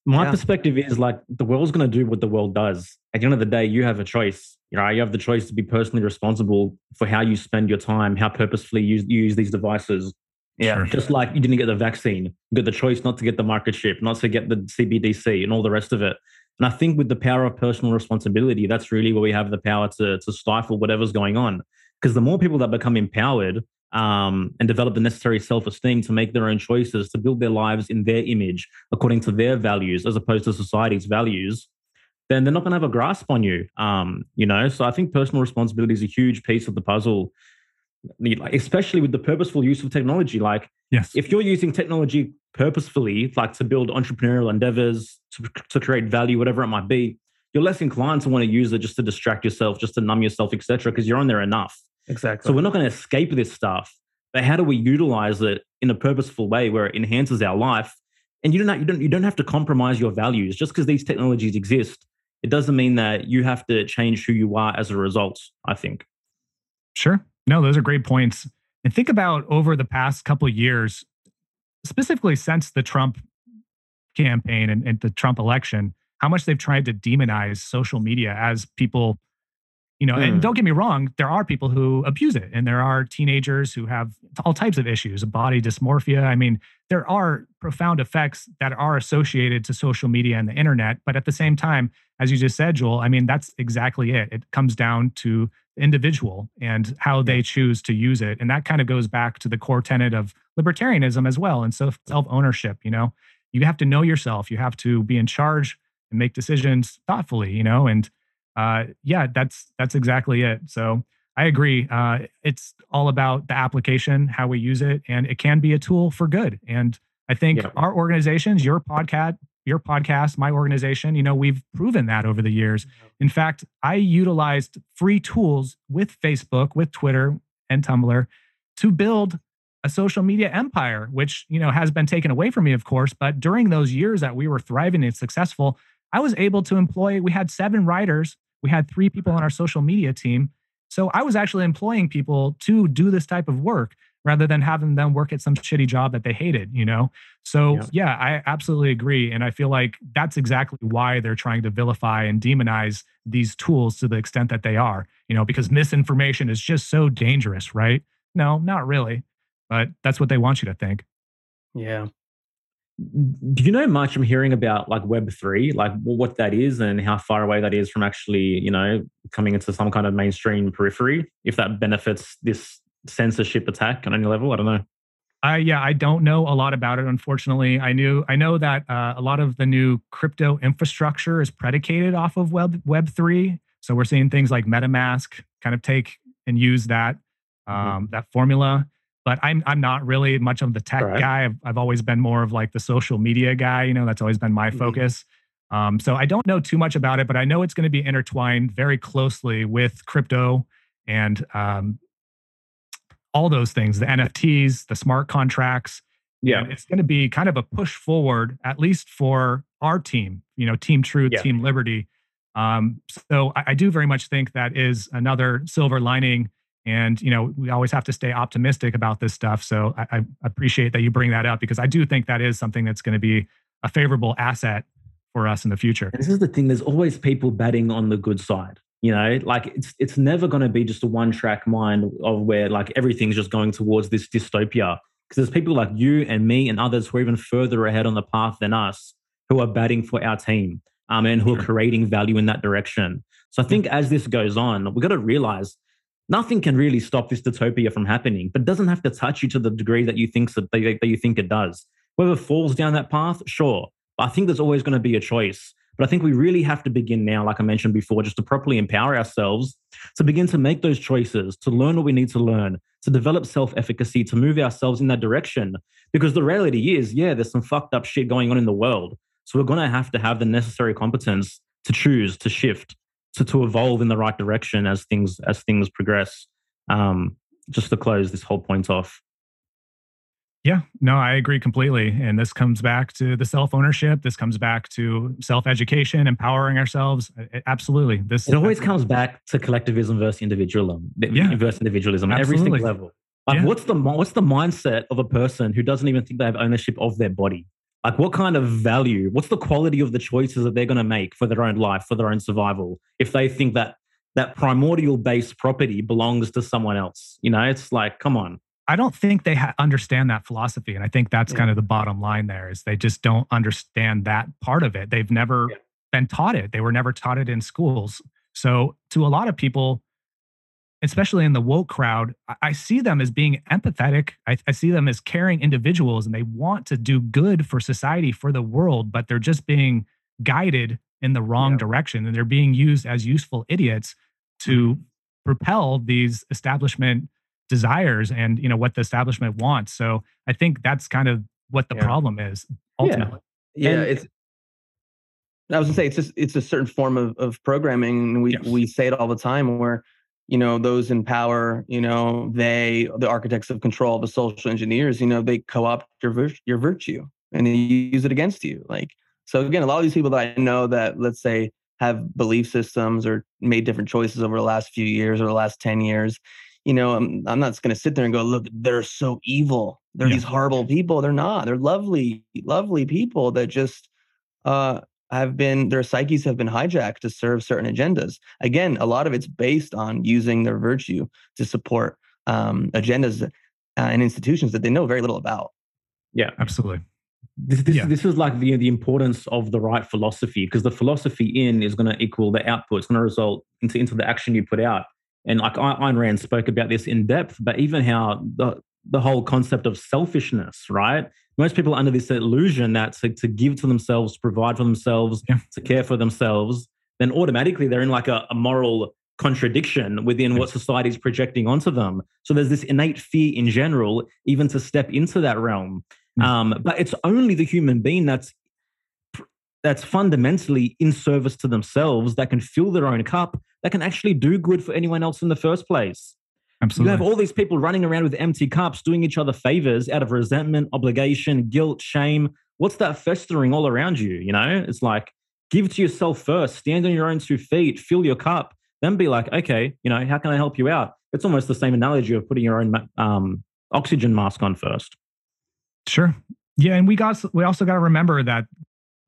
my yeah. perspective is like the world's going to do what the world does. At the end of the day, you have a choice. You know, you have the choice to be personally responsible for how you spend your time, how purposefully you use these devices. Yeah. Sure. Just like you didn't get the vaccine, you got the choice not to get the microchip, not to get the CBDC and all the rest of it. And I think with the power of personal responsibility, that's really where we have the power to, to stifle whatever's going on. Because the more people that become empowered um, and develop the necessary self esteem to make their own choices, to build their lives in their image according to their values as opposed to society's values, then they're not going to have a grasp on you. Um, you know, so I think personal responsibility is a huge piece of the puzzle, especially with the purposeful use of technology. Like, yes. if you're using technology purposefully, like to build entrepreneurial endeavors, to, to create value, whatever it might be, you're less inclined to want to use it just to distract yourself, just to numb yourself, etc. Because you're on there enough. Exactly. So we're not going to escape this stuff. But how do we utilize it in a purposeful way where it enhances our life? And you don't you don't you don't have to compromise your values just because these technologies exist. It doesn't mean that you have to change who you are as a result. I think. Sure. No, those are great points. And think about over the past couple of years, specifically since the Trump campaign and, and, the Trump election, how much they've tried to demonize social media as people, you know, mm. and hmm. don't get me wrong, there are people who abuse it and there are teenagers who have all types of issues, body dysmorphia. I mean, there are profound effects that are associated to social media and the internet. But at the same time, as you just said, Joel, I mean, that's exactly it. It comes down to individual and how they choose to use it. And that kind of goes back to the core tenet of libertarianism as well. And so self ownership, you know, you have to know yourself, you have to be in charge and make decisions thoughtfully, you know, and uh, yeah, that's that's exactly it. So I agree. Uh, it's all about the application, how we use it, and it can be a tool for good. And I think yeah. our organizations, your podcast, your podcast, my organization, you know, we've proven that over the years. In fact, I utilized free tools with Facebook, with Twitter and Tumblr to build a social media empire, which, you know, has been taken away from me, of course. But during those years that we were thriving and successful, I was able to employ, we had seven writers, we had three people on our social media team. So I was actually employing people to do this type of work rather than having them work at some shitty job that they hated, you know? So, yeah. yeah. I absolutely agree. And I feel like that's exactly why they're trying to vilify and demonize these tools to the extent that they are, you know, because misinformation is just so dangerous, right? No, not really. But that's what they want you to think. Yeah. Do you know much from hearing about like Web3, like what that is and how far away that is from actually, you know, coming into some kind of mainstream periphery, if that benefits this censorship attack on any level? I don't know. I yeah, I don't know a lot about it. Unfortunately, I knew I know that uh, a lot of the new crypto infrastructure is predicated off of Web Web three. So we're seeing things like MetaMask kind of take and use that mm-hmm. um, mm-hmm. that formula. But I'm I'm not really much of the tech right. guy. I've, I've always been more of like the social media guy. You know, that's always been my mm-hmm. focus. Um, so I don't know too much about it, but I know it's going to be intertwined very closely with crypto and um, all those things the NFTs, the smart contracts. Yeah. And it's going to be kind of a push forward, at least for our team, you know, Team Truth, yeah. Team Liberty. Um, so I, I do very much think that is another silver lining. And, you know, we always have to stay optimistic about this stuff. So I, I appreciate that you bring that up because I do think that is something that's going to be a favorable asset for us in the future. And this is the thing there's always people betting on the good side. You know, like it's it's never going to be just a one track mind of where like everything's just going towards this dystopia. Because there's people like you and me and others who are even further ahead on the path than us who are batting for our team um, and who are creating value in that direction. So I think as this goes on, we've got to realize nothing can really stop this dystopia from happening, but it doesn't have to touch you to the degree that you think that, that you think it does. Whether falls down that path, sure. But I think there's always going to be a choice. But I think we really have to begin now, like I mentioned before, just to properly empower ourselves to begin to make those choices, to learn what we need to learn, to develop self efficacy, to move ourselves in that direction. Because the reality is, yeah, there's some fucked up shit going on in the world. So we're going to have to have the necessary competence to choose, to shift, to, to evolve in the right direction as things as things progress. Um, just to close this whole point off, yeah, no, I agree completely. And this comes back to the self ownership. This comes back to self education, empowering ourselves. Absolutely. This it always comes back to collectivism versus individualism. Yeah. versus individualism at every single level. Like, yeah. what's the what's the mindset of a person who doesn't even think they have ownership of their body? Like, what kind of value? What's the quality of the choices that they're going to make for their own life, for their own survival, if they think that that primordial base property belongs to someone else? You know, it's like, come on. I don't think they ha- understand that philosophy, and I think that's yeah. kind of the bottom line. There is they just don't understand that part of it. They've never yeah. been taught it. They were never taught it in schools. So to a lot of people, especially in the woke crowd, I, I see them as being empathetic. I, I see them as caring individuals, and they want to do good for society, for the world, but they're just being guided in the wrong yeah. direction, and they're being used as useful idiots to mm-hmm. propel these establishment desires and you know what the establishment wants so i think that's kind of what the yeah. problem is ultimately yeah, yeah it's i was gonna say it's just it's a certain form of, of programming and we yes. we say it all the time where you know those in power you know they the architects of control the social engineers you know they co-opt your vir- your virtue and they use it against you like so again a lot of these people that i know that let's say have belief systems or made different choices over the last few years or the last 10 years you know, I'm, I'm not going to sit there and go, look, they're so evil. They're yeah. these horrible people. They're not. They're lovely, lovely people that just uh, have been, their psyches have been hijacked to serve certain agendas. Again, a lot of it's based on using their virtue to support um, agendas uh, and institutions that they know very little about. Yeah, absolutely. this this, yeah. this is like the the importance of the right philosophy because the philosophy in is going to equal the output. It's going to result into into the action you put out. And like Ayn Rand spoke about this in depth, but even how the the whole concept of selfishness, right? Most people are under this illusion that to, to give to themselves, to provide for themselves, yeah. to care for themselves, then automatically they're in like a, a moral contradiction within what society is projecting onto them. So there's this innate fear in general, even to step into that realm. Mm. Um, but it's only the human being that's that's fundamentally in service to themselves that can fill their own cup that can actually do good for anyone else in the first place Absolutely. You have all these people running around with empty cups, doing each other favors out of resentment, obligation, guilt, shame. What's that festering all around you? You know, it's like give to yourself first, stand on your own two feet, fill your cup, then be like, okay, you know, how can I help you out? It's almost the same analogy of putting your own um, oxygen mask on first. Sure. Yeah, and we got we also got to remember that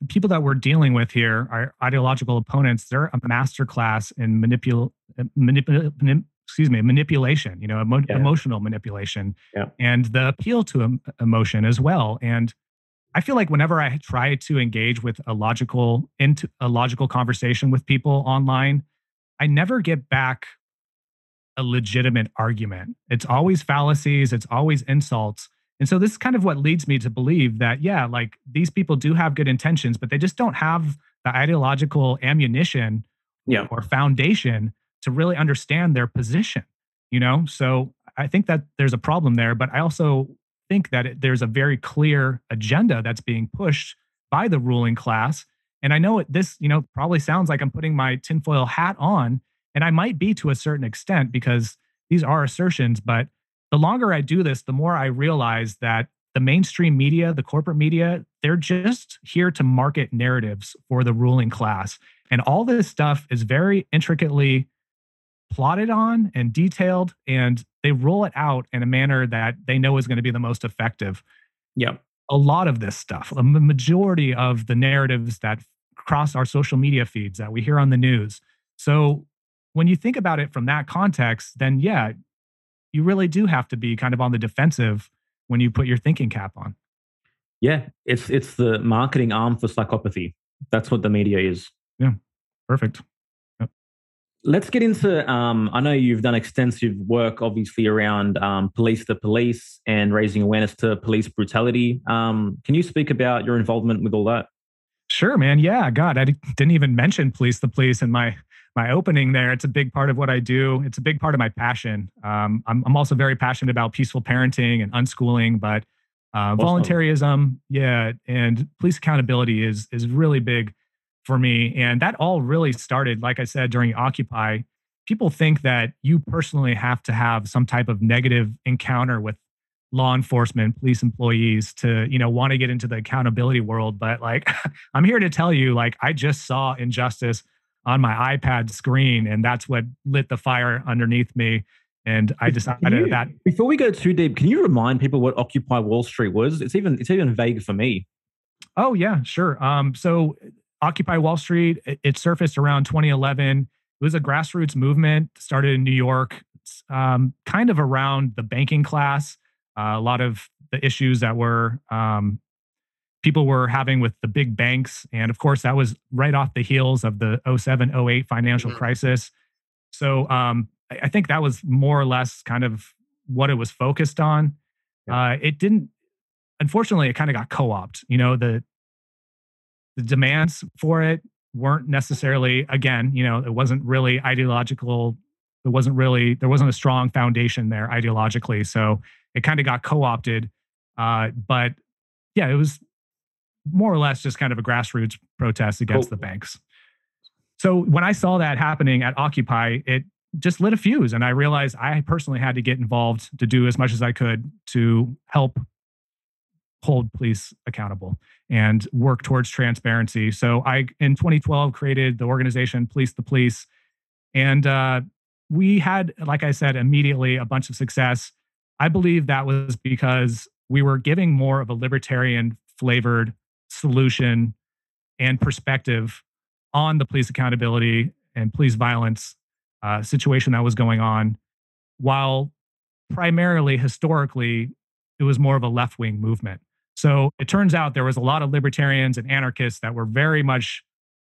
the people that we're dealing with here, are ideological opponents, they're a masterclass in manipul, uh, manipul, uh, manip, excuse me, manipulation, you know, emo- yeah. emotional manipulation yeah. and the appeal to emotion as well. And I feel like whenever I try to engage with a logical into a logical conversation with people online, I never get back a legitimate argument. It's always fallacies, it's always insults. And so this is kind of what leads me to believe that yeah, like these people do have good intentions, but they just don't have the ideological ammunition yeah. or foundation to really understand their position, you know? So I think that there's a problem there, but I also think that it, there's a very clear agenda that's being pushed by the ruling class. And I know it, this, you know, probably sounds like I'm putting my tinfoil hat on, and I might be to a certain extent because these are assertions. But the longer I do this, the more I realize that the mainstream media, the corporate media, they're just here to market narratives for the ruling class. And all this stuff is very intricately plotted on and detailed and they roll it out in a manner that they know is going to be the most effective. Yeah. A lot of this stuff, a majority of the narratives that cross our social media feeds that we hear on the news. So when you think about it from that context, then yeah, you really do have to be kind of on the defensive when you put your thinking cap on. Yeah, it's it's the marketing arm for psychopathy. That's what the media is. Yeah. Perfect. Let's get into. Um, I know you've done extensive work, obviously, around um, police the police and raising awareness to police brutality. Um, can you speak about your involvement with all that? Sure, man. Yeah, God, I didn't even mention police the police in my my opening there. It's a big part of what I do. It's a big part of my passion. Um, I'm, I'm also very passionate about peaceful parenting and unschooling, but uh, voluntarism, yeah, and police accountability is is really big for me. And that all really started, like I said, during Occupy. People think that you personally have to have some type of negative encounter with law enforcement, police employees to, you know, want to get into the accountability world. But like, I'm here to tell you, like, I just saw injustice on my iPad screen, and that's what lit the fire underneath me. And I decided you, that before we go too deep, can you remind people what Occupy Wall Street was? It's even it's even vague for me. Oh yeah, sure. Um, so Occupy Wall Street, it, it, surfaced around 2011. It was a grassroots movement, started in New York, um, kind of around the banking class. Uh, a lot of the issues that were um, people were having with the big banks. And of course, that was right off the heels of the 07 08 financial mm-hmm. crisis. So um, I, think that was more or less kind of what it was focused on. Yeah. Uh, it didn't, unfortunately, it kind of got co opted. You know, the, the demands for it weren't necessarily again you know it wasn't really ideological it wasn't really there wasn't a strong foundation there ideologically so it kind of got co-opted uh, but yeah it was more or less just kind of a grassroots protest against cool. the banks so when i saw that happening at occupy it just lit a fuse and i realized i personally had to get involved to do as much as i could to help hold police accountable and work towards transparency. So I, in 2012, created the organization Police the Police. And uh, we had, like I said, immediately a bunch of success. I believe that was because we were giving more of a libertarian flavored solution and perspective on the police accountability and police violence uh, situation that was going on, while primarily historically it was more of a left wing movement. So it turns out there was a lot of libertarians and anarchists that were very much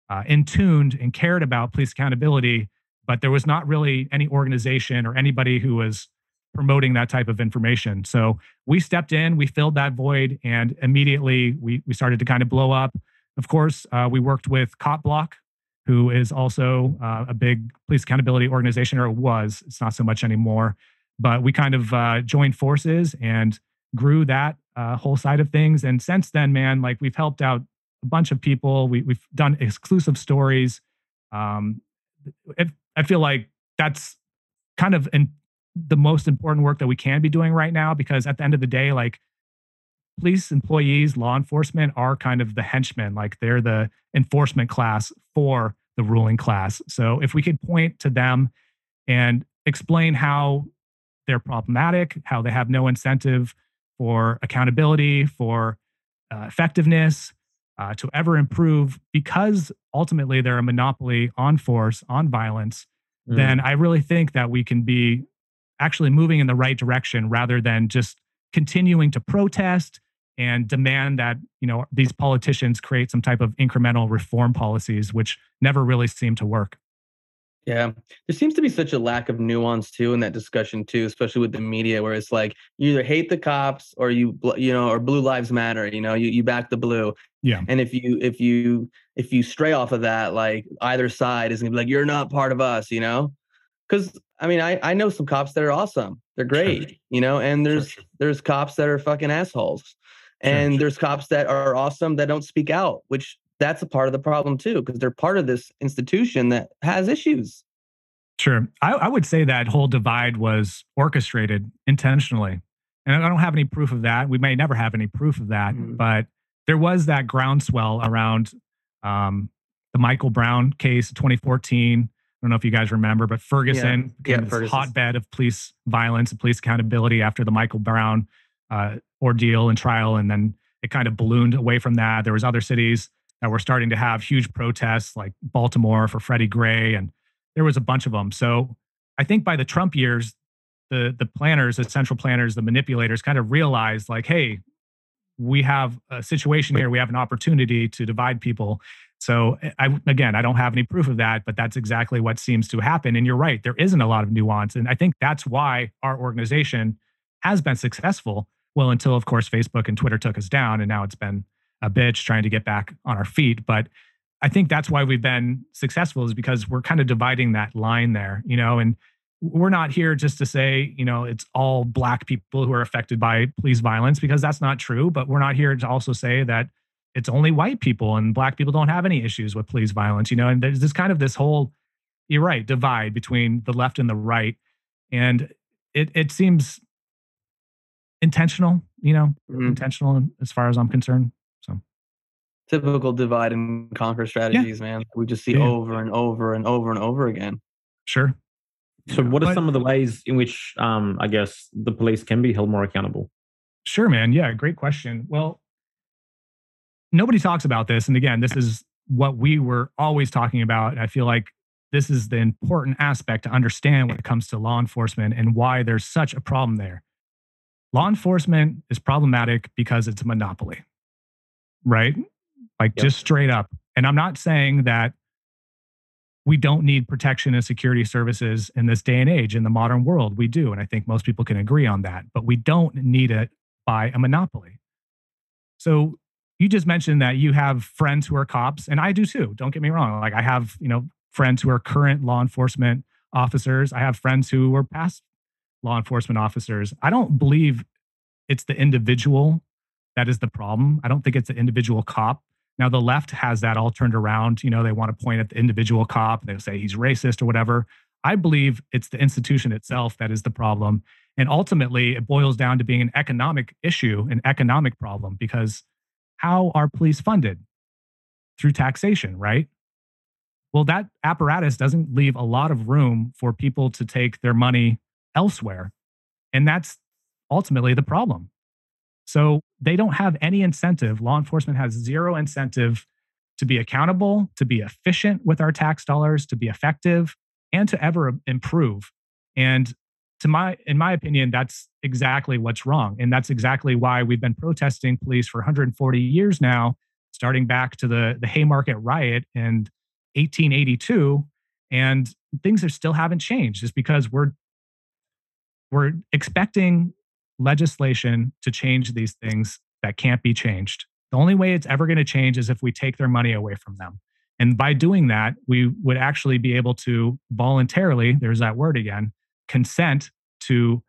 uh, in tuned and cared about police accountability, but there was not really any organization or anybody who was promoting that type of information. So we stepped in, we filled that void, and immediately we we started to kind of blow up. Of course, uh, we worked with Cop Block, who is also uh, a big police accountability organization, or it was. It's not so much anymore. But we kind of uh, joined forces and grew that uh, whole side of things. And since then, man, like we've helped out a bunch of people. We, have done exclusive stories. Um, it, I feel like that's kind of in, the most important work that we can be doing right now because at the end of the day, like police employees, law enforcement are kind of the henchmen, like they're the enforcement class for the ruling class. So if we could point to them and explain how they're problematic, how they have no incentive for accountability, for uh, effectiveness, uh, to ever improve, because ultimately they're a monopoly on force, on violence, mm. then I really think that we can be actually moving in the right direction rather than just continuing to protest and demand that you know these politicians create some type of incremental reform policies which never really seem to work yeah, there seems to be such a lack of nuance too in that discussion too, especially with the media, where it's like you either hate the cops or you you know or blue lives matter. You know, you you back the blue. Yeah. And if you if you if you stray off of that, like either side is gonna be like you're not part of us. You know, because I mean I I know some cops that are awesome. They're great. Sure. You know, and there's sure. there's cops that are fucking assholes, and sure. there's cops that are awesome that don't speak out, which that's a part of the problem too, because they're part of this institution that has issues. Sure. I, I, would say that whole divide was orchestrated intentionally. And I don't have any proof of that. We may never have any proof of that, mm-hmm. but there was that groundswell around um, the Michael Brown case 2014. I don't know if you guys remember, but Ferguson yeah. became yeah, this hotbed of police violence and police accountability after the Michael Brown uh, ordeal and trial. And then it kind of ballooned away from that. There was other cities that were starting to have huge protests like Baltimore for Freddie Gray, and there was a bunch of them. So I think by the Trump years, the the planners, the central planners, the manipulators kind of realized like, hey, we have a situation here. We have an opportunity to divide people. So eh, I again, I don't have any proof of that, but that's exactly what seems to happen. And you're right, there isn't a lot of nuance, and I think that's why our organization has been successful. Well, until of course Facebook and Twitter took us down, and now it's been a bitch trying to get back on our feet. But I think that's why we've been successful is because we're kind of dividing that line there, you know, and we're not here just to say, you know, it's all black people who are affected by police violence because that's not true. But we're not here to also say that it's only white people and black people don't have any issues with police violence, you know, and there's this kind of this whole, you're right, divide between the left and the right. And it, it seems intentional, you know, mm-hmm. intentional as far as I'm concerned So typical divide and conquer strategies, yeah. man. We just see yeah. over and over and over and over again. Sure. So, what are but, some of the ways in which, um, I guess, the police can be held more accountable? Sure, man. Yeah, great question. Well, nobody talks about this, and again, this is what we were always talking about. I feel like this is the important aspect to understand when it comes to law enforcement and why there's such a problem there. Law enforcement is problematic because it's a monopoly, right? like yep. just straight up. And I'm not saying that we don't need protection and security services in this day and age in the modern world. We do. And I think most people can agree on that, but we don't need it by a monopoly. So you just mentioned that you have friends who are cops, and I do too. Don't get me wrong. Like I have, you know, friends who are current law enforcement officers. I have friends who were past law enforcement officers. I don't believe it's the individual that is the problem. I don't think it's the individual cop. Now, the left has that all turned around. You know, they want to point at the individual cop, they say he's racist or whatever. I believe it's the institution itself that is the problem. And ultimately, it boils down to being an economic issue, an economic problem, because how are police funded? Through taxation, right? Well, that apparatus doesn't leave a lot of room for people to take their money elsewhere. And that's ultimately the problem. So they don't have any incentive. Law enforcement has zero incentive to be accountable, to be efficient with our tax dollars, to be effective, and to ever improve. And to my in my opinion that's exactly what's wrong. And that's exactly why we've been protesting police for 140 years now starting back to the the haymarket riot in 1882 and things are still haven't changed just because we're we're expecting legislation to change these things that can't be changed. The only way it's ever going to change is if we take their money away from them. And by doing that we would actually be able to voluntarily there's that word again consent to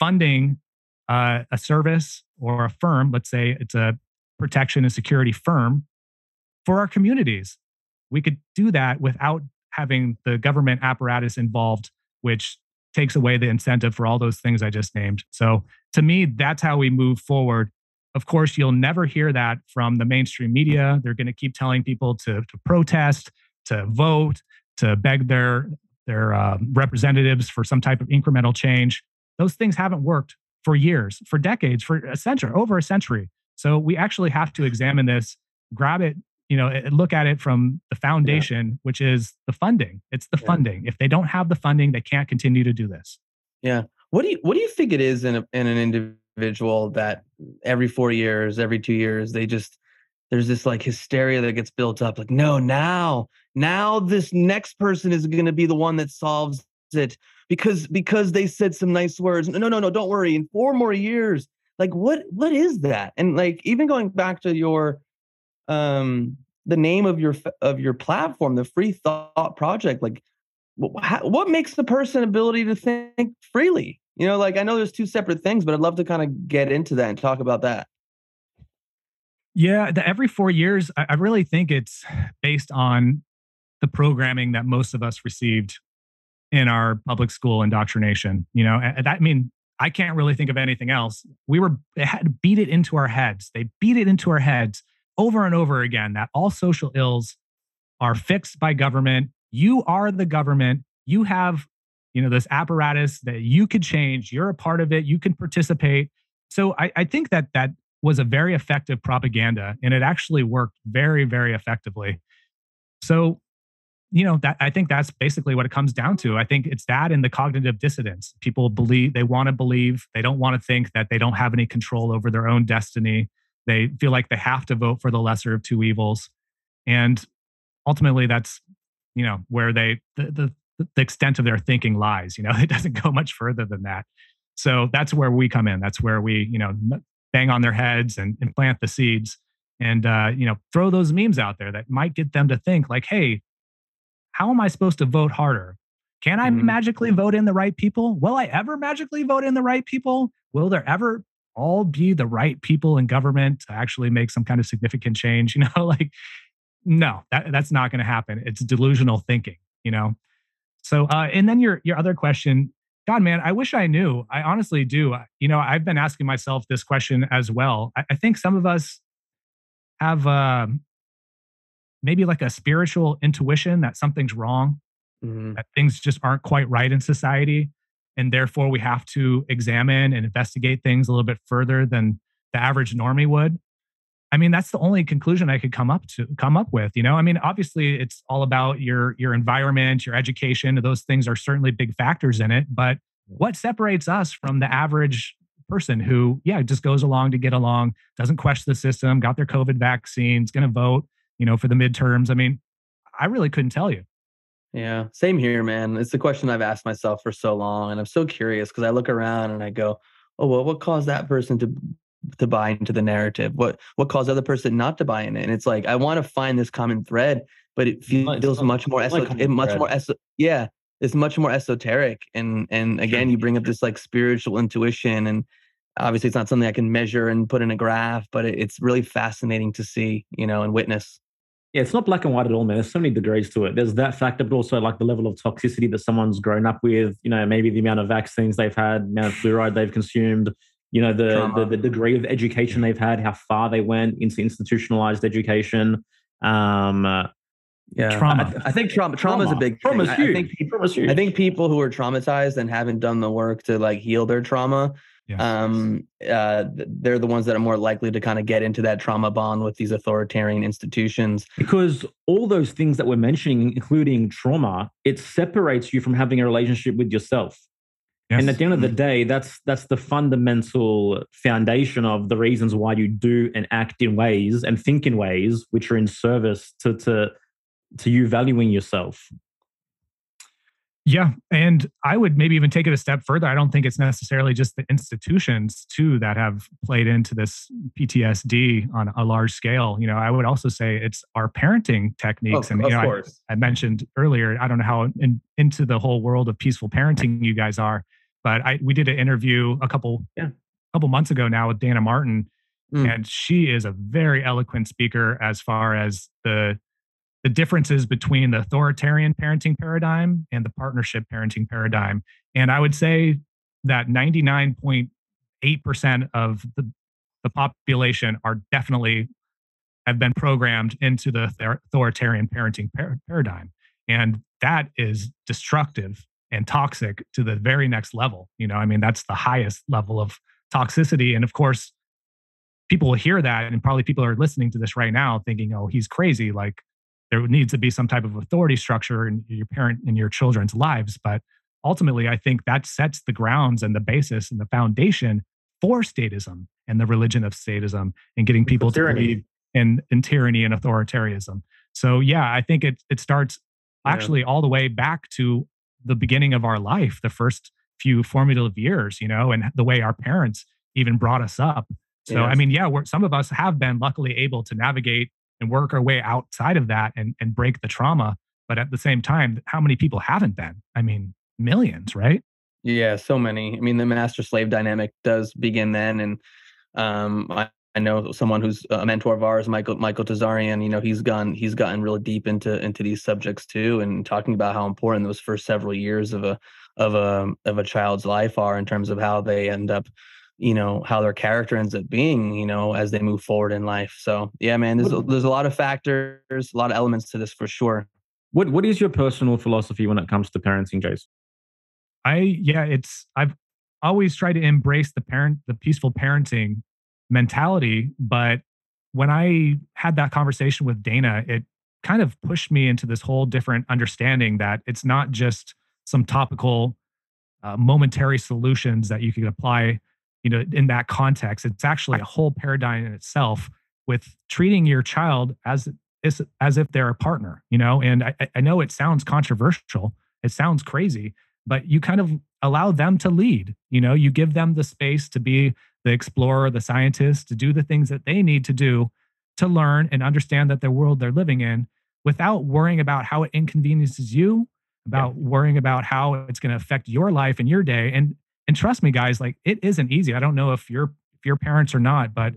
funding uh, a service or a firm, let's say it's a protection and security firm for our communities. We could do that without having the government apparatus involved, which takes away the incentive for all those things I just named. So to me, that's how we move forward. Of course, you'll never hear that from the mainstream media. They're going to keep telling people to, to protest, to vote, to beg their their uh, representatives for some type of incremental change. Those things haven't worked for years, for decades, for a century, over a century. So we actually have to examine this, grab it, you know, look at it from the foundation, yeah. which is the funding. It's the yeah. funding. If they don't have the funding, they can't continue to do this. Yeah. What do you What do you think it is in a, in an individual that every four years, every two years, they just there's this like hysteria that gets built up like no now now this next person is going to be the one that solves it because because they said some nice words. No no no don't worry in four more years. Like what what is that? And like even going back to your um the name of your of your platform the free thought project like what, what makes the person ability to think freely? You know like i know there's two separate things but i'd love to kind of get into that and talk about that yeah, the, every four years, I, I really think it's based on the programming that most of us received in our public school indoctrination. You know, that I mean, I can't really think of anything else. We were they had beat it into our heads. They beat it into our heads over and over again that all social ills are fixed by government. You are the government. You have, you know, this apparatus that you could change. You're a part of it. You can participate. So I, I think that that was a very effective propaganda and it actually worked very, very effectively. So, you know, that I think that's basically what it comes down to. I think it's that and the cognitive dissonance. People believe they want to believe, they don't want to think that they don't have any control over their own destiny. They feel like they have to vote for the lesser of two evils. And ultimately that's, you know, where they the, the, the extent of their thinking lies. You know, it doesn't go much further than that. So that's where we come in. That's where we, you know, bang on their heads and, and plant the seeds and uh, you know throw those memes out there that might get them to think like hey how am i supposed to vote harder? Can i mm-hmm. magically vote in the right people? Will i ever magically vote in the right people? Will there ever all be the right people in government to actually make some kind of significant change? You know like no that, that's not going to happen. It's delusional thinking you know? So uh, and then your your other question God, man, I wish I knew. I honestly do. You know, I've been asking myself this question as well. I, I think some of us have uh, maybe like a spiritual intuition that something's wrong, mm-hmm. that things just aren't quite right in society. And therefore, we have to examine and investigate things a little bit further than the average normie would. I mean, that's the only conclusion I could come up to come up with. You know, I mean, obviously, it's all about your your environment, your education. Those things are certainly big factors in it. But what separates us from the average person who, yeah, just goes along to get along, doesn't question the system, got their COVID vaccines, going to vote, you know, for the midterms? I mean, I really couldn't tell you. Yeah, same here, man. It's the question I've asked myself for so long, and I'm so curious because I look around and I go, "Oh, well, what caused that person to to buy into the narrative? What what caused the other person not to buy in it? And it's like I want to find this common thread, but it feels, much more esoteric it much more eso- yeah, it's much more esoteric. And and again, you bring up this like spiritual intuition, and obviously it's not something I can measure and put in a graph, but it, it's really fascinating to see, you know, and witness. Yeah, it's not black and white at all, man. There's so many degrees to it. There's that factor, but also like the level of toxicity that someone's grown up with. You know, maybe the amount of vaccines they've had, amount of fluoride they've consumed, you know the, the, the degree of education they've had how far they went into institutionalized education um uh, yeah trauma I, I, think trauma trauma is a big trauma is huge. I, think people, huge. I think people who are traumatized and haven't done the work to like heal their trauma yeah. um uh they're the ones that are more likely to kind of get into that trauma bond with these authoritarian institutions because all those things that we're mentioning including trauma it separates you from having a relationship with yourself Yes. And at the end of the mm. day, that's that's the fundamental foundation of the reasons why you do and act in ways and think in ways which are in service to to to you valuing yourself. Yeah. And I would maybe even take it a step further. I don't think it's necessarily just the institutions too that have played into this PTSD on a large scale. You know, I would also say it's our parenting oh, techniques. Oh, and you know, I, I, mentioned earlier, I don't know how in, into the whole world of peaceful parenting you guys are, but I we did an interview a couple yeah. couple months ago now with Dana Martin. Mm. And she is a very eloquent speaker as far as the the differences between the authoritarian parenting paradigm and the partnership parenting paradigm. And I would say that 99.8% of the, the population are definitely have been programmed into the authoritarian parenting par- paradigm. And that is destructive and toxic to the very next level. You know, I mean, that's the highest level of toxicity. And of course, people will hear that, and probably people are listening to this right now thinking, oh, he's crazy. Like, there needs to be some type of authority structure in your parent and your children's lives but ultimately i think that sets the grounds and the basis and the foundation for statism and the religion of statism and getting people to believe in, in tyranny and authoritarianism so yeah i think it, it starts actually yeah. all the way back to the beginning of our life the first few formative years you know and the way our parents even brought us up so yes. i mean yeah some of us have been luckily able to navigate and work our way outside of that and, and break the trauma. But at the same time, how many people haven't been? I mean, millions, right? Yeah, so many. I mean, the master slave dynamic does begin then. And um, I, I know someone who's a mentor of ours, Michael Michael Tsarion. You know, he's gone he's gotten really deep into into these subjects too, and talking about how important those first several years of a of a of a child's life are in terms of how they end up you know how their character ends up being you know as they move forward in life so yeah man there's a, there's a lot of factors a lot of elements to this for sure what what is your personal philosophy when it comes to parenting jace i yeah it's i've always tried to embrace the parent the peaceful parenting mentality but when i had that conversation with dana it kind of pushed me into this whole different understanding that it's not just some topical uh, momentary solutions that you can apply you know in that context. It's actually a whole paradigm in itself with treating your child as as if they're a partner you know? And I, I know it sounds controversial it sounds crazy but you kind of allow them to lead you know? You give them the space to be the explorer the scientist to do the things that they need to do to learn and understand that the world they're living in without worrying about how it inconveniences you about yeah. worrying about how it's going to affect your life and your day and and trust me, guys, like it isn't easy. I don't know if your if your parents are not, but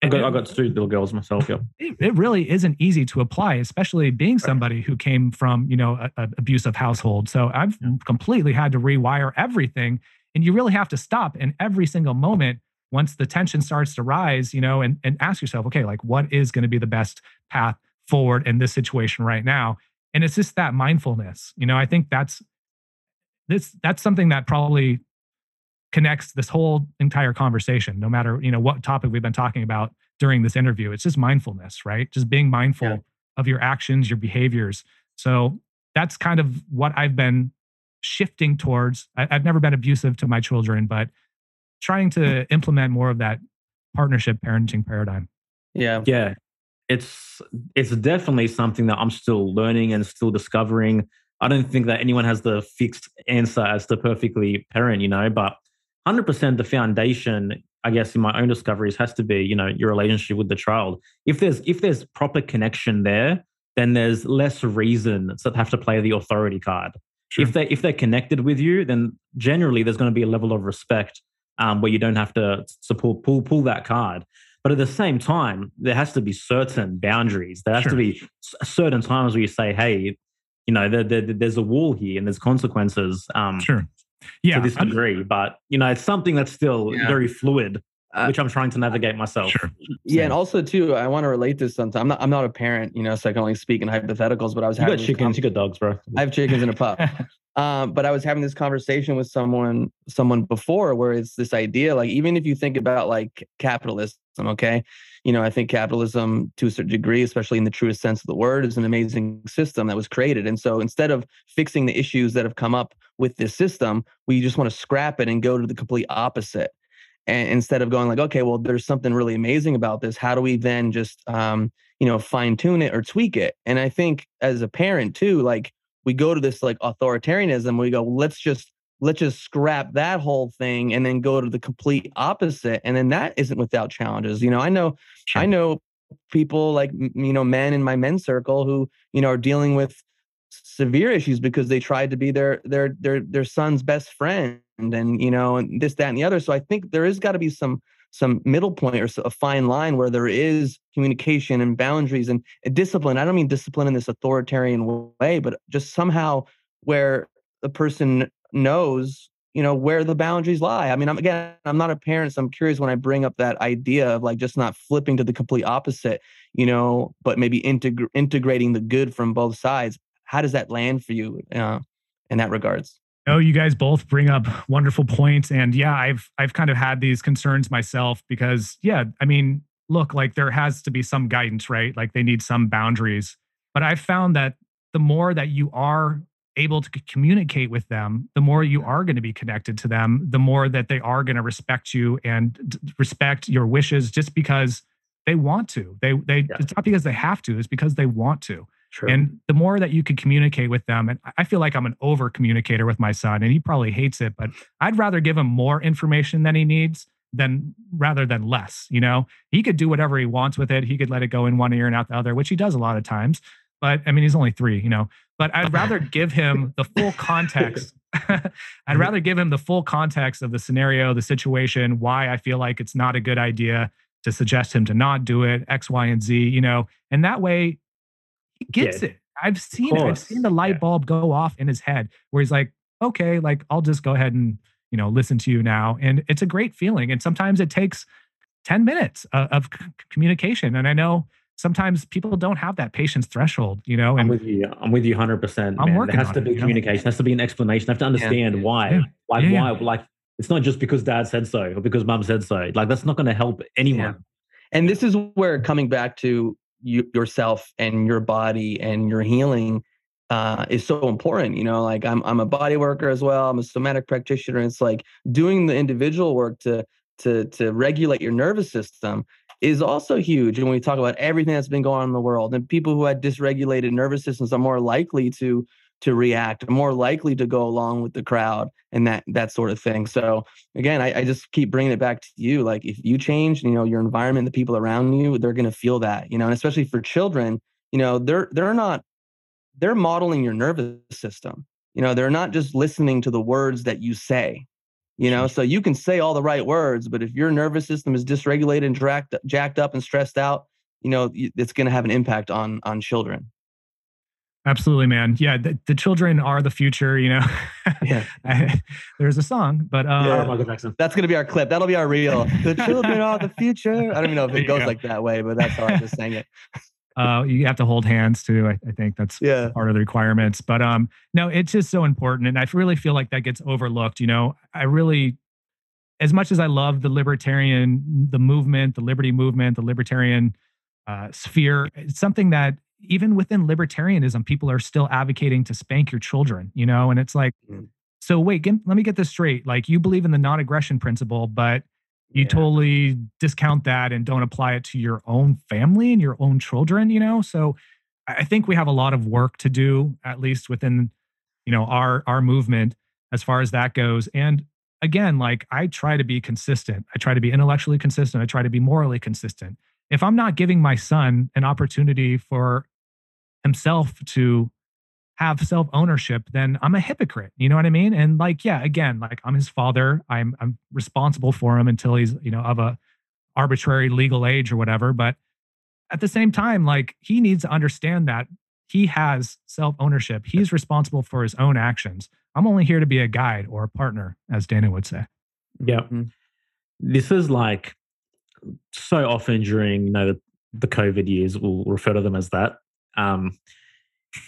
I got, I got two little girls myself. Yep. It, it, really isn't easy to apply, especially being somebody who came from, you know, an abusive household. So I've yeah. completely had to rewire everything. And you really have to stop in every single moment once the tension starts to rise, you know, and, and ask yourself, okay, like what is going to be the best path forward in this situation right now? And it's just that mindfulness. You know, I think that's this that's something that probably connects this whole entire conversation no matter you know what topic we've been talking about during this interview it's just mindfulness right just being mindful yeah. of your actions your behaviors so that's kind of what i've been shifting towards I, have never been abusive to my children but trying to implement more of that partnership parenting paradigm. Yeah. Yeah. It's it's definitely something that i'm still learning and still discovering. I don't think that anyone has the fixed answer as to perfectly parent you know but 100% the foundation i guess in my own discoveries has to be you know your relationship with the child. If there's if there's proper connection there then there's less reason to have to play the authority card. Sure. if they if they're connected with you then generally there's going to be a level of respect um, where you don't have to support pull pull that card but at the same time there has to be certain boundaries there has sure. to be certain times where you say hey you know there, there, there's a wall here and there's consequences um, sure yeah, to this degree. But you know, it's something that's still yeah. very fluid. uh, which I'm trying to navigate myself. Sure. Yeah, and also too, I want to relate this sometimes. I'm not, I'm not a parent, you know, so I can only speak in hypotheticals. But I was you having got chickens, you got dogs, bro. I have chickens and a pup. um, but I was having this conversation with someone, someone before, where it's this idea, like even if you think about like capitalism, okay, you know, I think capitalism to a certain degree, especially in the truest sense of the word, is an amazing system that was created. And so instead of fixing the issues that have come up with this system, we just want to scrap it and go to the complete opposite. And instead of going like okay well there's something really amazing about this how do we then just um, you know fine tune it or tweak it? And i think as a parent too like we go to this like authoritarianism we go let's just let's just scrap that whole thing and then go to the complete opposite and then that isn't without challenges you know i know sure. i know people like you know men in my men's circle who you know are dealing with severe issues because they tried to be their their their their son's best friend and you know and this that and the other so i think there is got to be some some middle point or a fine line where there is communication and boundaries and, discipline. I don't mean discipline in this authoritarian way but just somehow where the person knows you know where the boundaries lie. I mean i'm again i'm not a parent so i'm curious when i bring up that idea of like just not flipping to the complete opposite you know but maybe integ- integrating the good from both sides. How does that land for you uh, in that regards Oh, you guys both bring up wonderful points, and yeah, I've I've kind of had these concerns myself because yeah, I mean, look, like there has to be some guidance, right? Like they need some boundaries, but I've found that the more that you are able to communicate with them, the more you are going to be connected to them, the more that they are going to respect you and respect your wishes, just because they want to. They they yeah. it's not because they have to; it's because they want to. True. And the more that you can communicate with them, and I feel like I'm an over communicator with my son, and he probably hates it, but I'd rather give him more information than he needs than rather than less. You know, he could do whatever he wants with it. He could let it go in one ear and out the other, which he does a lot of times. But I mean, he's only three, you know. But I'd rather give him the full context. I'd rather give him the full context of the scenario, the situation, why I feel like it's not a good idea to suggest him to not do it, X, Y, and Z, you know, and that way he gets yeah. it. I've seen it. I've seen the light yeah. bulb go off in his head where he's like, okay, like I'll just go ahead and, you know, listen to you now. And it's a great feeling. And sometimes it takes 10 minutes uh, of, of c- communication. And I know sometimes people don't have that patience threshold, you know. And I'm with you. I'm with you 100. percent I'm working. There has to be it, communication. Know? There has to be an explanation. I have to understand yeah. why. Yeah. Like yeah. why? Like it's not just because dad said so or because mom said so. Like that's not going to help anyone. And this is where coming back to you, yourself and your body and your healing uh, is so important. You know, like I'm I'm a body worker as well. I'm a somatic practitioner. It's like doing the individual work to to to regulate your nervous system is also huge. And when we talk about everything that's been going on in the world, and people who had dysregulated nervous systems are more likely to to react, more likely to go along with the crowd and that that sort of thing. So again, I, I, just keep bringing it back to you. Like if you change, you know, your environment, the people around you, they're going to feel that. You know, and especially for children, you know, they're they're not they're modeling your nervous system. You know, they're not just listening to the words that you say. You know, so you can say all the right words, but if your nervous system is dysregulated and jacked, jacked up and stressed out, you know, it's going to have an impact on on children. Absolutely, man. Yeah, the, the, children are the future. You know, yeah. I, there's a song, but um, yeah, Michael Jackson. That's gonna be our clip. That'll be our reel. the children are the future. I don't even know if it goes like that way, but that's how I just sang it. Uh, you have to hold hands too. I, I think that's yeah. part of the requirements. But um, no, it's just so important, and I really feel like that gets overlooked. You know, I really, as much as I love the libertarian, the movement, the liberty movement, the libertarian uh, sphere, it's something that even within libertarianism, people are still advocating to spank your children, you know? And it's like, mm. so wait, get, let me get this straight. Like you believe in the non aggression principle, but you yeah. totally discount that and don't apply it to your own family and your own children, you know? So I think we have a lot of work to do, at least within, you know, our our movement as far as that goes. And again, like I try to be consistent. I try to be intellectually consistent. I try to be morally consistent if I'm not giving my son an opportunity for himself to have self ownership, then I'm a hypocrite. You know what I mean? And like, yeah, again, like I'm his father. I'm I'm responsible for him until he's you know of a arbitrary legal age or whatever. But at the same time, like he needs to understand that he has self ownership. He's responsible for his own actions. I'm only here to be a guide or a partner, as Dana would say. Yeah. Mm-hmm. This is like so often during you know the, the COVID years, we'll refer to them as that. Um,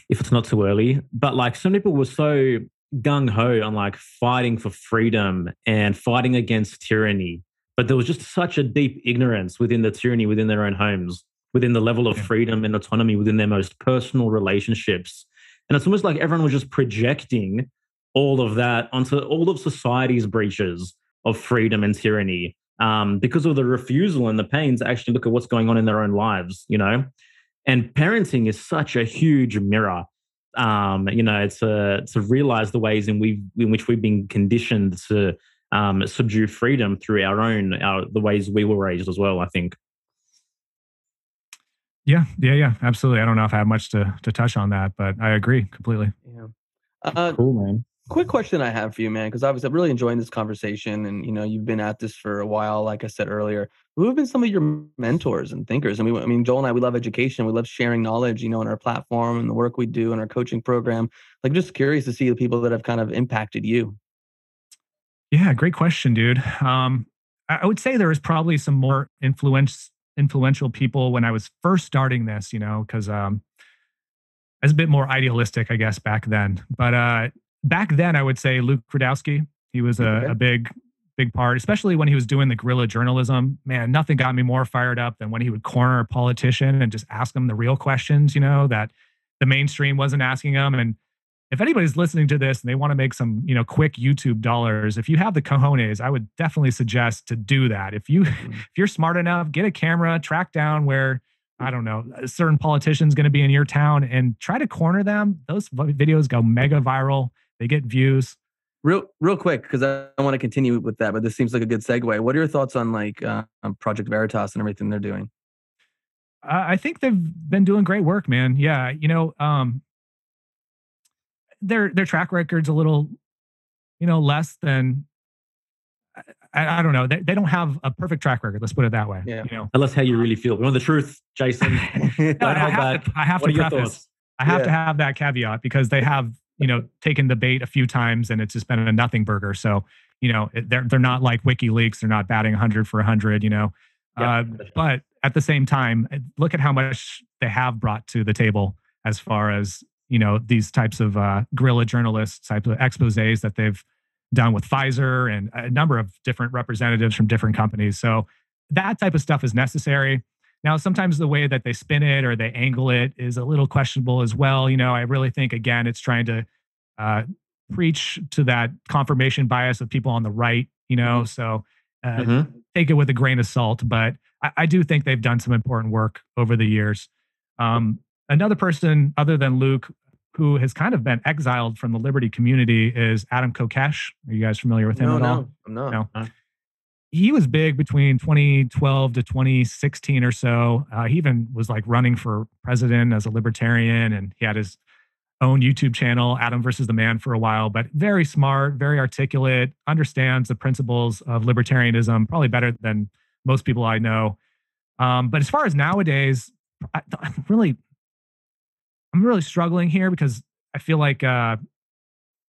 if it's not too early, but like some people were so gung ho on like fighting for freedom and fighting against tyranny, but there was just such a deep ignorance within the tyranny within their own homes, within the level of freedom and autonomy within their most personal relationships. And it's almost like everyone was just projecting all of that onto all of society's breaches of freedom and tyranny um, because of the refusal and the pain to actually look at what's going on in their own lives, you know? And parenting is such a huge mirror. Um, you know, to to realize the ways in we in which we've been conditioned to um, subdue freedom through our own our the ways we were raised as well. I think. Yeah, yeah, yeah, absolutely. I don't know if I have much to to touch on that, but I agree completely. Yeah. Uh, cool, man quick question I have for you, man, because obviously I'm really enjoying this conversation, and you know you've been at this for a while. Like I said earlier, who have been some of your mentors and thinkers? I mean, I mean, Joel and I, we love education. We love sharing knowledge, you know, in our platform and the work we do in our coaching program. Like, just curious to see the people that have kind of impacted you. Yeah, great question, dude. Um, I would say there was probably some more influence influential people when I was first starting this, you know, because um, I was a bit more idealistic, I guess, back then. But uh, back then, I would say Luke Rudkowski. He was a, okay. a big, big part, especially when he was doing the guerrilla journalism. Man, nothing got me more fired up than when he would corner a politician and just ask them the real questions, you know, that the mainstream wasn't asking them. And if anybody's listening to this and they want to make some, you know, quick YouTube dollars, if you have the cojones, I would definitely suggest to do that. If you mm-hmm. if you're smart enough, get a camera, track down where I don't know, a certain politician's going to be in your town and try to corner them. Those videos go mega viral. They get views. Real, real quick, because I, I want to continue with that, but this seems like a good segue. What are your thoughts on like uh, Project Veritas and everything they're doing? I think they've been doing great work, man. Yeah, you know, um, their their track record's a little, you know, less than. I, I don't know. They, they don't have a perfect track record. Let's put it that way. Yeah. You know, tell us how you really feel. We want the truth, Jason. no, I, have to, I have to preface. I have yeah. to have that caveat because they have you know taken the bait a few times and it's just been a nothing burger. So you know they're they're not like WikiLeaks. They're not batting 100 for 100. You know, uh, but at the same time, look at how much they have brought to the table as far as you know these types of uh, guerrilla journalists type of exposés that they've done with Pfizer and a number of different representatives from different companies. So that type of stuff is necessary. Now, sometimes the way that they spin it or they angle it is a little questionable as well. You know, I really think, again, it's trying to uh, preach to that confirmation bias of people on the right, you know, mm-hmm. so uh, mm-hmm. take it with a grain of salt. But I, I, do think they've done some important work over the years. Um, another person other than Luke who has kind of been exiled from the liberty community is Adam Kokesh. Are you guys familiar with him no, at no, all? I'm not. No he was big between 2012 to 2016 or so. Uh, he even was like running for president as a libertarian, and he had his own YouTube channel, Adam versus the Man, for a while. But very smart, very articulate, understands the principles of libertarianism probably better than most people I know. Um, but as far as nowadays, I, am really, I'm really struggling here because I feel like uh,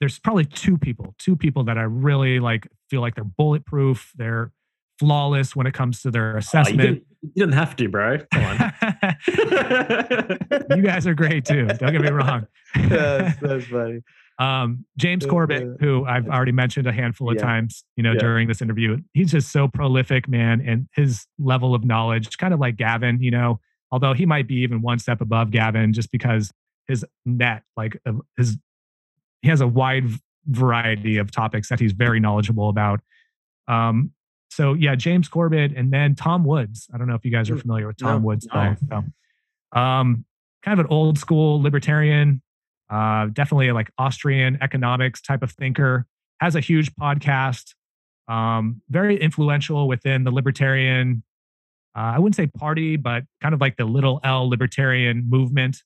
there's probably two people, two people that I really like feel like they're bulletproof. They're flawless when it comes to their assessment. Oh, you, didn't, you, didn't, have to, bro. Come on. you guys are great too. Don't get me wrong. that's, that's funny. Um, James Corbett, who I've already mentioned a handful of yeah. times, you know, yeah. during this interview, he's just so prolific, man, and his level of knowledge, kind of like Gavin, you know, although he might be even one step above Gavin, just because his net, like his he has a wide variety of topics that he's very knowledgeable about. Um, so yeah, James Corbett and then Tom Woods. I don't know if you guys are familiar with Tom no, Woods. No. So, um, kind of an old school libertarian, uh, definitely like Austrian economics type of thinker. Has a huge podcast. Um, very influential within the libertarian. Uh, I wouldn't say party, but kind of like the little L libertarian movement.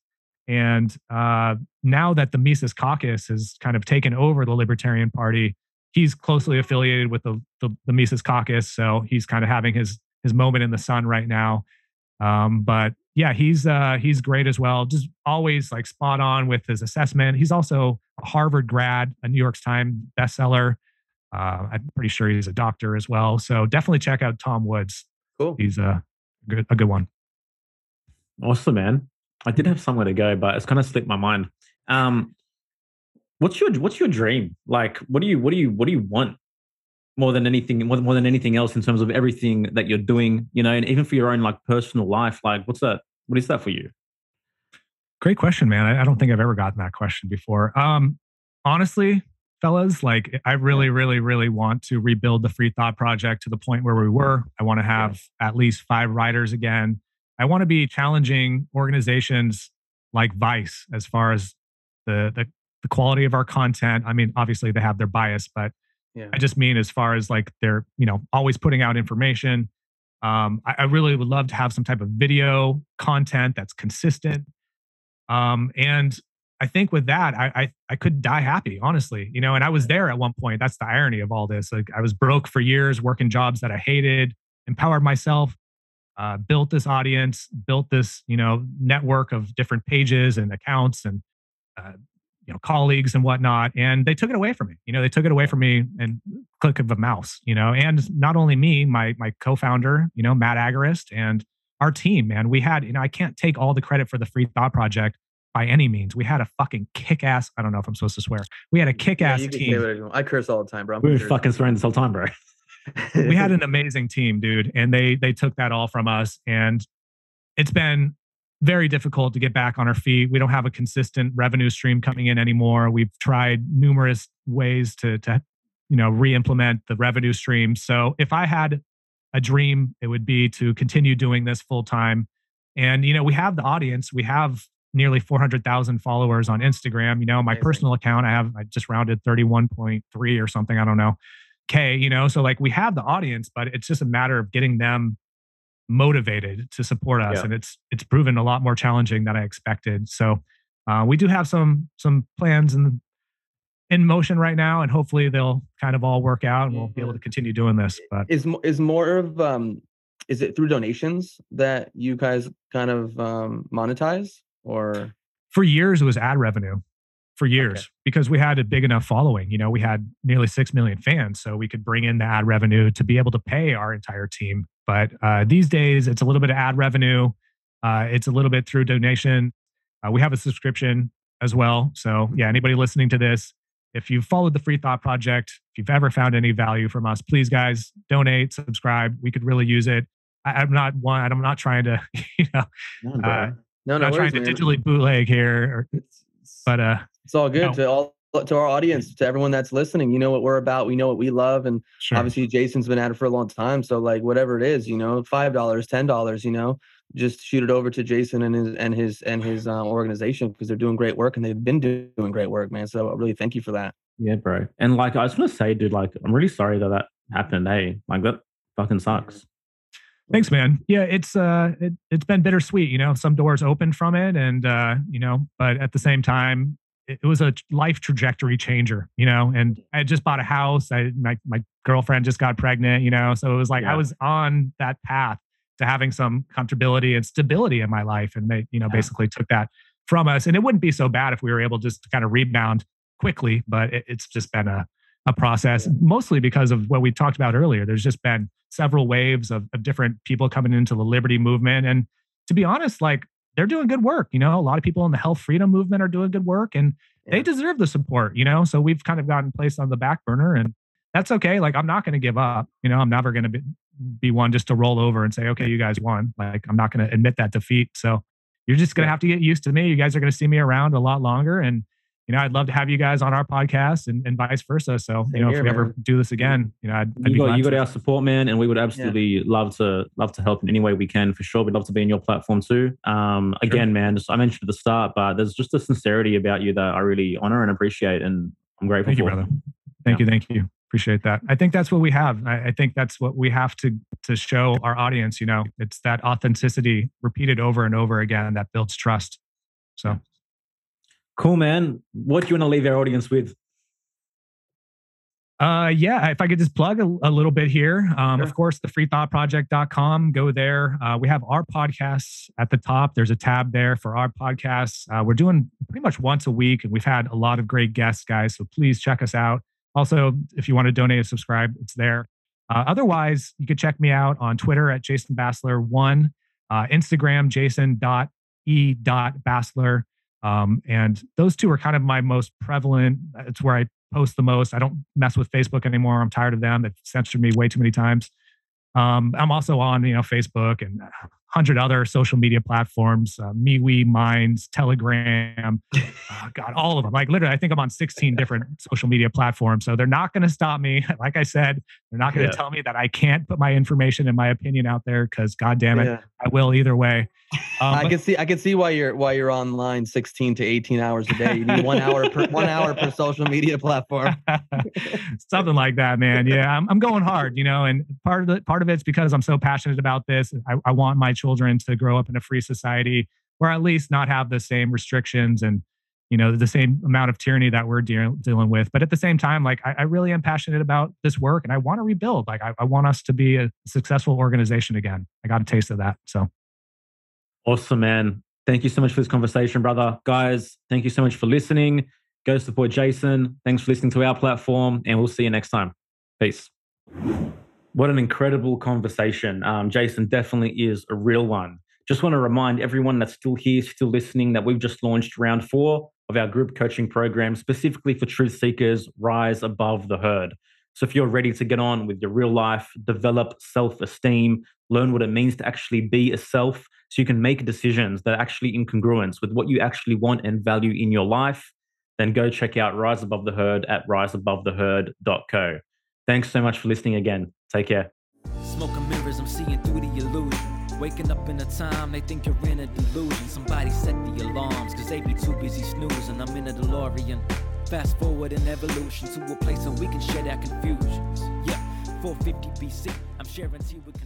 And uh, now that the Mises Caucus has kind of taken over the Libertarian Party, he's closely affiliated with the, the, the Mises Caucus. So he's kind of having his his moment in the sun right now. Um, but yeah, he's uh, he's great as well. Just always like spot on with his assessment. He's also a Harvard grad, a New York Times bestseller. Uh, I'm pretty sure he's a doctor as well. So definitely check out Tom Woods. Cool. He's a good a good one. Awesome, man. I did have somewhere to go, but it's kind of slipped my mind. Um, what's your what's your dream? Like, what do you what do you what do you want more than anything more, more than anything else in terms of everything that you're doing? You know, and even for your own like personal life, like what's that? What is that for you? Great question, man. I, I don't think I've ever gotten that question before. Um, honestly, fellas, like I really, really, really want to rebuild the Free Thought Project to the point where we were. I want to have at least five writers again. I want to be challenging organizations like Vice as far as the the, the quality of our content. I mean, obviously they have their bias, but Yeah. I just mean as far as like they're you know always putting out information. Um, I, I really would love to have some type of video content that's consistent. Um, and I think with that, I, I I could die happy, honestly. You know, and I was there at one point. That's the irony of all this. Like I was broke for years, working jobs that I hated, empowered myself, uh, built this audience, built this you know network of different pages and accounts and uh, you know colleagues and whatnot. And they took it away from me. You know, they took it away from me and click of a mouse. You know, and not only me, my my co-founder, you know, Matt Agorist, and our team. Man, we had you know I can't take all the credit for the Free Thought Project by any means. We had a fucking kick ass. I don't know if I'm supposed to swear. We had a kick ass you can say team. whatever you want. I curse all the time, bro. I'm We were sure. fucking swearing this whole time, bro. We had an amazing team, dude, and they they took that all from us, and it's been very difficult to get back on our feet. We don't have a consistent revenue stream coming in anymore. We've tried numerous ways to to you know re-implement the revenue stream. So if I had a dream, it would be to continue doing this full time. And you know, we have the audience. We have nearly 400,000 followers on Instagram. You know, my Amazing. personal account, I have I just rounded 31.3 or something. I don't know. K, you know, so like we have the audience, but it's just a matter of getting them motivated to support us. Yeah. And it's it's proven a lot more challenging than I expected. So uh, we do have some some plans in in motion right now, and hopefully they'll kind of all work out, and we'll be able to continue doing this. But is is more of um is it through donations that you guys kind of um monetize or for years it was ad revenue for years because we had a big enough following you know we had nearly 6 million fans so we could bring in the ad revenue to be able to pay our entire team. But uh, these days it's a little bit of ad revenue uh, it's a little bit through donation. Uh, we have a subscription as well so yeah anybody listening to this if you've followed the free thought project if you've ever found any value from us please guys donate subscribe we could really use it. I, i'm not one i'm not trying to you know No. Uh, no I'm no not trying to digitally bootleg here or, but uh it's all good no. to all to our audience to everyone that's listening you know what we're about we know what we love and sure obviously jason's been at it for a long time so like whatever it is you know five dollars ten dollars you know just shoot it over to jason and his and his and his uh, organization because they're doing great work and they've been doing great work man so I really thank you for that yeah, bro. And like, I just want to say, dude, like, I'm really sorry that that happened. Hey, like that fucking sucks. Thanks, man. Yeah, it's uh, it, it's been bittersweet. You know, some doors open from it, and uh, you know, but at the same time, it, it was a life trajectory changer. You know, and I had just bought a house. I my my girlfriend just got pregnant. You know, so it was like I was on that path to having some comfortability and stability in my life, and they you know Yeah. basically took that from us. And it wouldn't be so bad if we were able just to kind of rebound quickly, but it, it's just been a a process, mostly because of what we talked about earlier. There's just been several waves of, of different people coming into the liberty movement. And to be honest, like they're doing good work. You know, a lot of people in the health freedom movement are doing good work and they deserve the support, you know? So we've kind of gotten placed on the back burner and that's okay. Like I'm not going to give up. You know, I'm never going to be, be one just to roll over and say, okay, you guys won. Like I'm not going to admit that defeat. So you're just going to have to get used to me. You guys are going to see me around a lot longer. And you know, I'd love to have you guys on our podcast and, and vice versa. So, Same you know, here, if we ever do this again, you know, I'd, I'd You be got glad you got our support, man, and we would absolutely love to love to help in any way we can for sure. We'd love to be in your platform too. Um, Sure. again, man, just, I mentioned at the start, but there's just a sincerity about you that I really honor and appreciate, and I'm grateful Thank you, brother. Thank Yeah. you. Thank you. Appreciate that. I think that's what we have. I, I think that's what we have to to show our audience. You know, it's that authenticity repeated over and over again that builds trust. So Cool, man. What do you want to leave our audience with? Uh, yeah, if I could just plug a, a little bit here. Um, Sure. Of course, the freethoughtproject.com. Go there. Uh, we have our podcasts at the top. There's a tab there for our podcasts. Uh, we're doing pretty much once a week, and we've had a lot of great guests, guys. So please check us out. Also, if you want to donate or subscribe, it's there. Uh, otherwise, you could check me out on Twitter at Jason Bassler1, uh, Instagram, jason.e.bassler. Um, and those two are kind of my most prevalent. It's where I post the most. I don't mess with Facebook anymore. I'm tired of them. They've censored me way too many times. Um, I'm also on, you know, Facebook and hundred other social media platforms, uh, MeWe, Minds, Telegram, uh, God, all of them. Like literally, I think I'm on 16 different social media platforms. So they're not going to stop me. Like I said, they're not going to yeah. tell me that I can't put my information and my opinion out there because, God damn it, yeah. I will either way. Um, I can see, I can see why you're why you're online 16 to 18 hours a day. You need one hour per one hour per social media platform. Something like that, man. Yeah, I'm, I'm going hard, you know, and part of the part of it's because I'm so passionate about this. I, I want my children to grow up in a free society or at least not have the same restrictions and you know the same amount of tyranny that we're de- dealing with. But at the same time like I, I, really am passionate about this work and i want to rebuild. Like I, I want us to be a successful organization again. I got a taste of that so. Awesome man. Thank you so much for this conversation brother. Guys thank you so much for listening. Go support jason. Thanks for listening to our platform and we'll see you next time. Peace what an incredible conversation. Um, Jason definitely is a real one. Just want to remind everyone that's still here, still listening, that we've just launched round four of our group coaching program specifically for truth seekers, Rise Above the Herd. So if you're ready to get on with your real life, develop self esteem, learn what it means to actually be a self, so you can make decisions that are actually in congruence with what you actually want and value in your life, then go check out Rise Above the Herd at riseabovetheherd.co. Thanks so much for listening again. Take care. Smoking mirrors, I'm seeing through the illusion. Waking up in a time they think you're in a delusion. Somebody set the alarms, cause they be too busy snoozing. I'm in a DeLorean. Fast forward in evolution to a place where we can share our confusions. Yeah, 450 BC, I'm sharing tea with.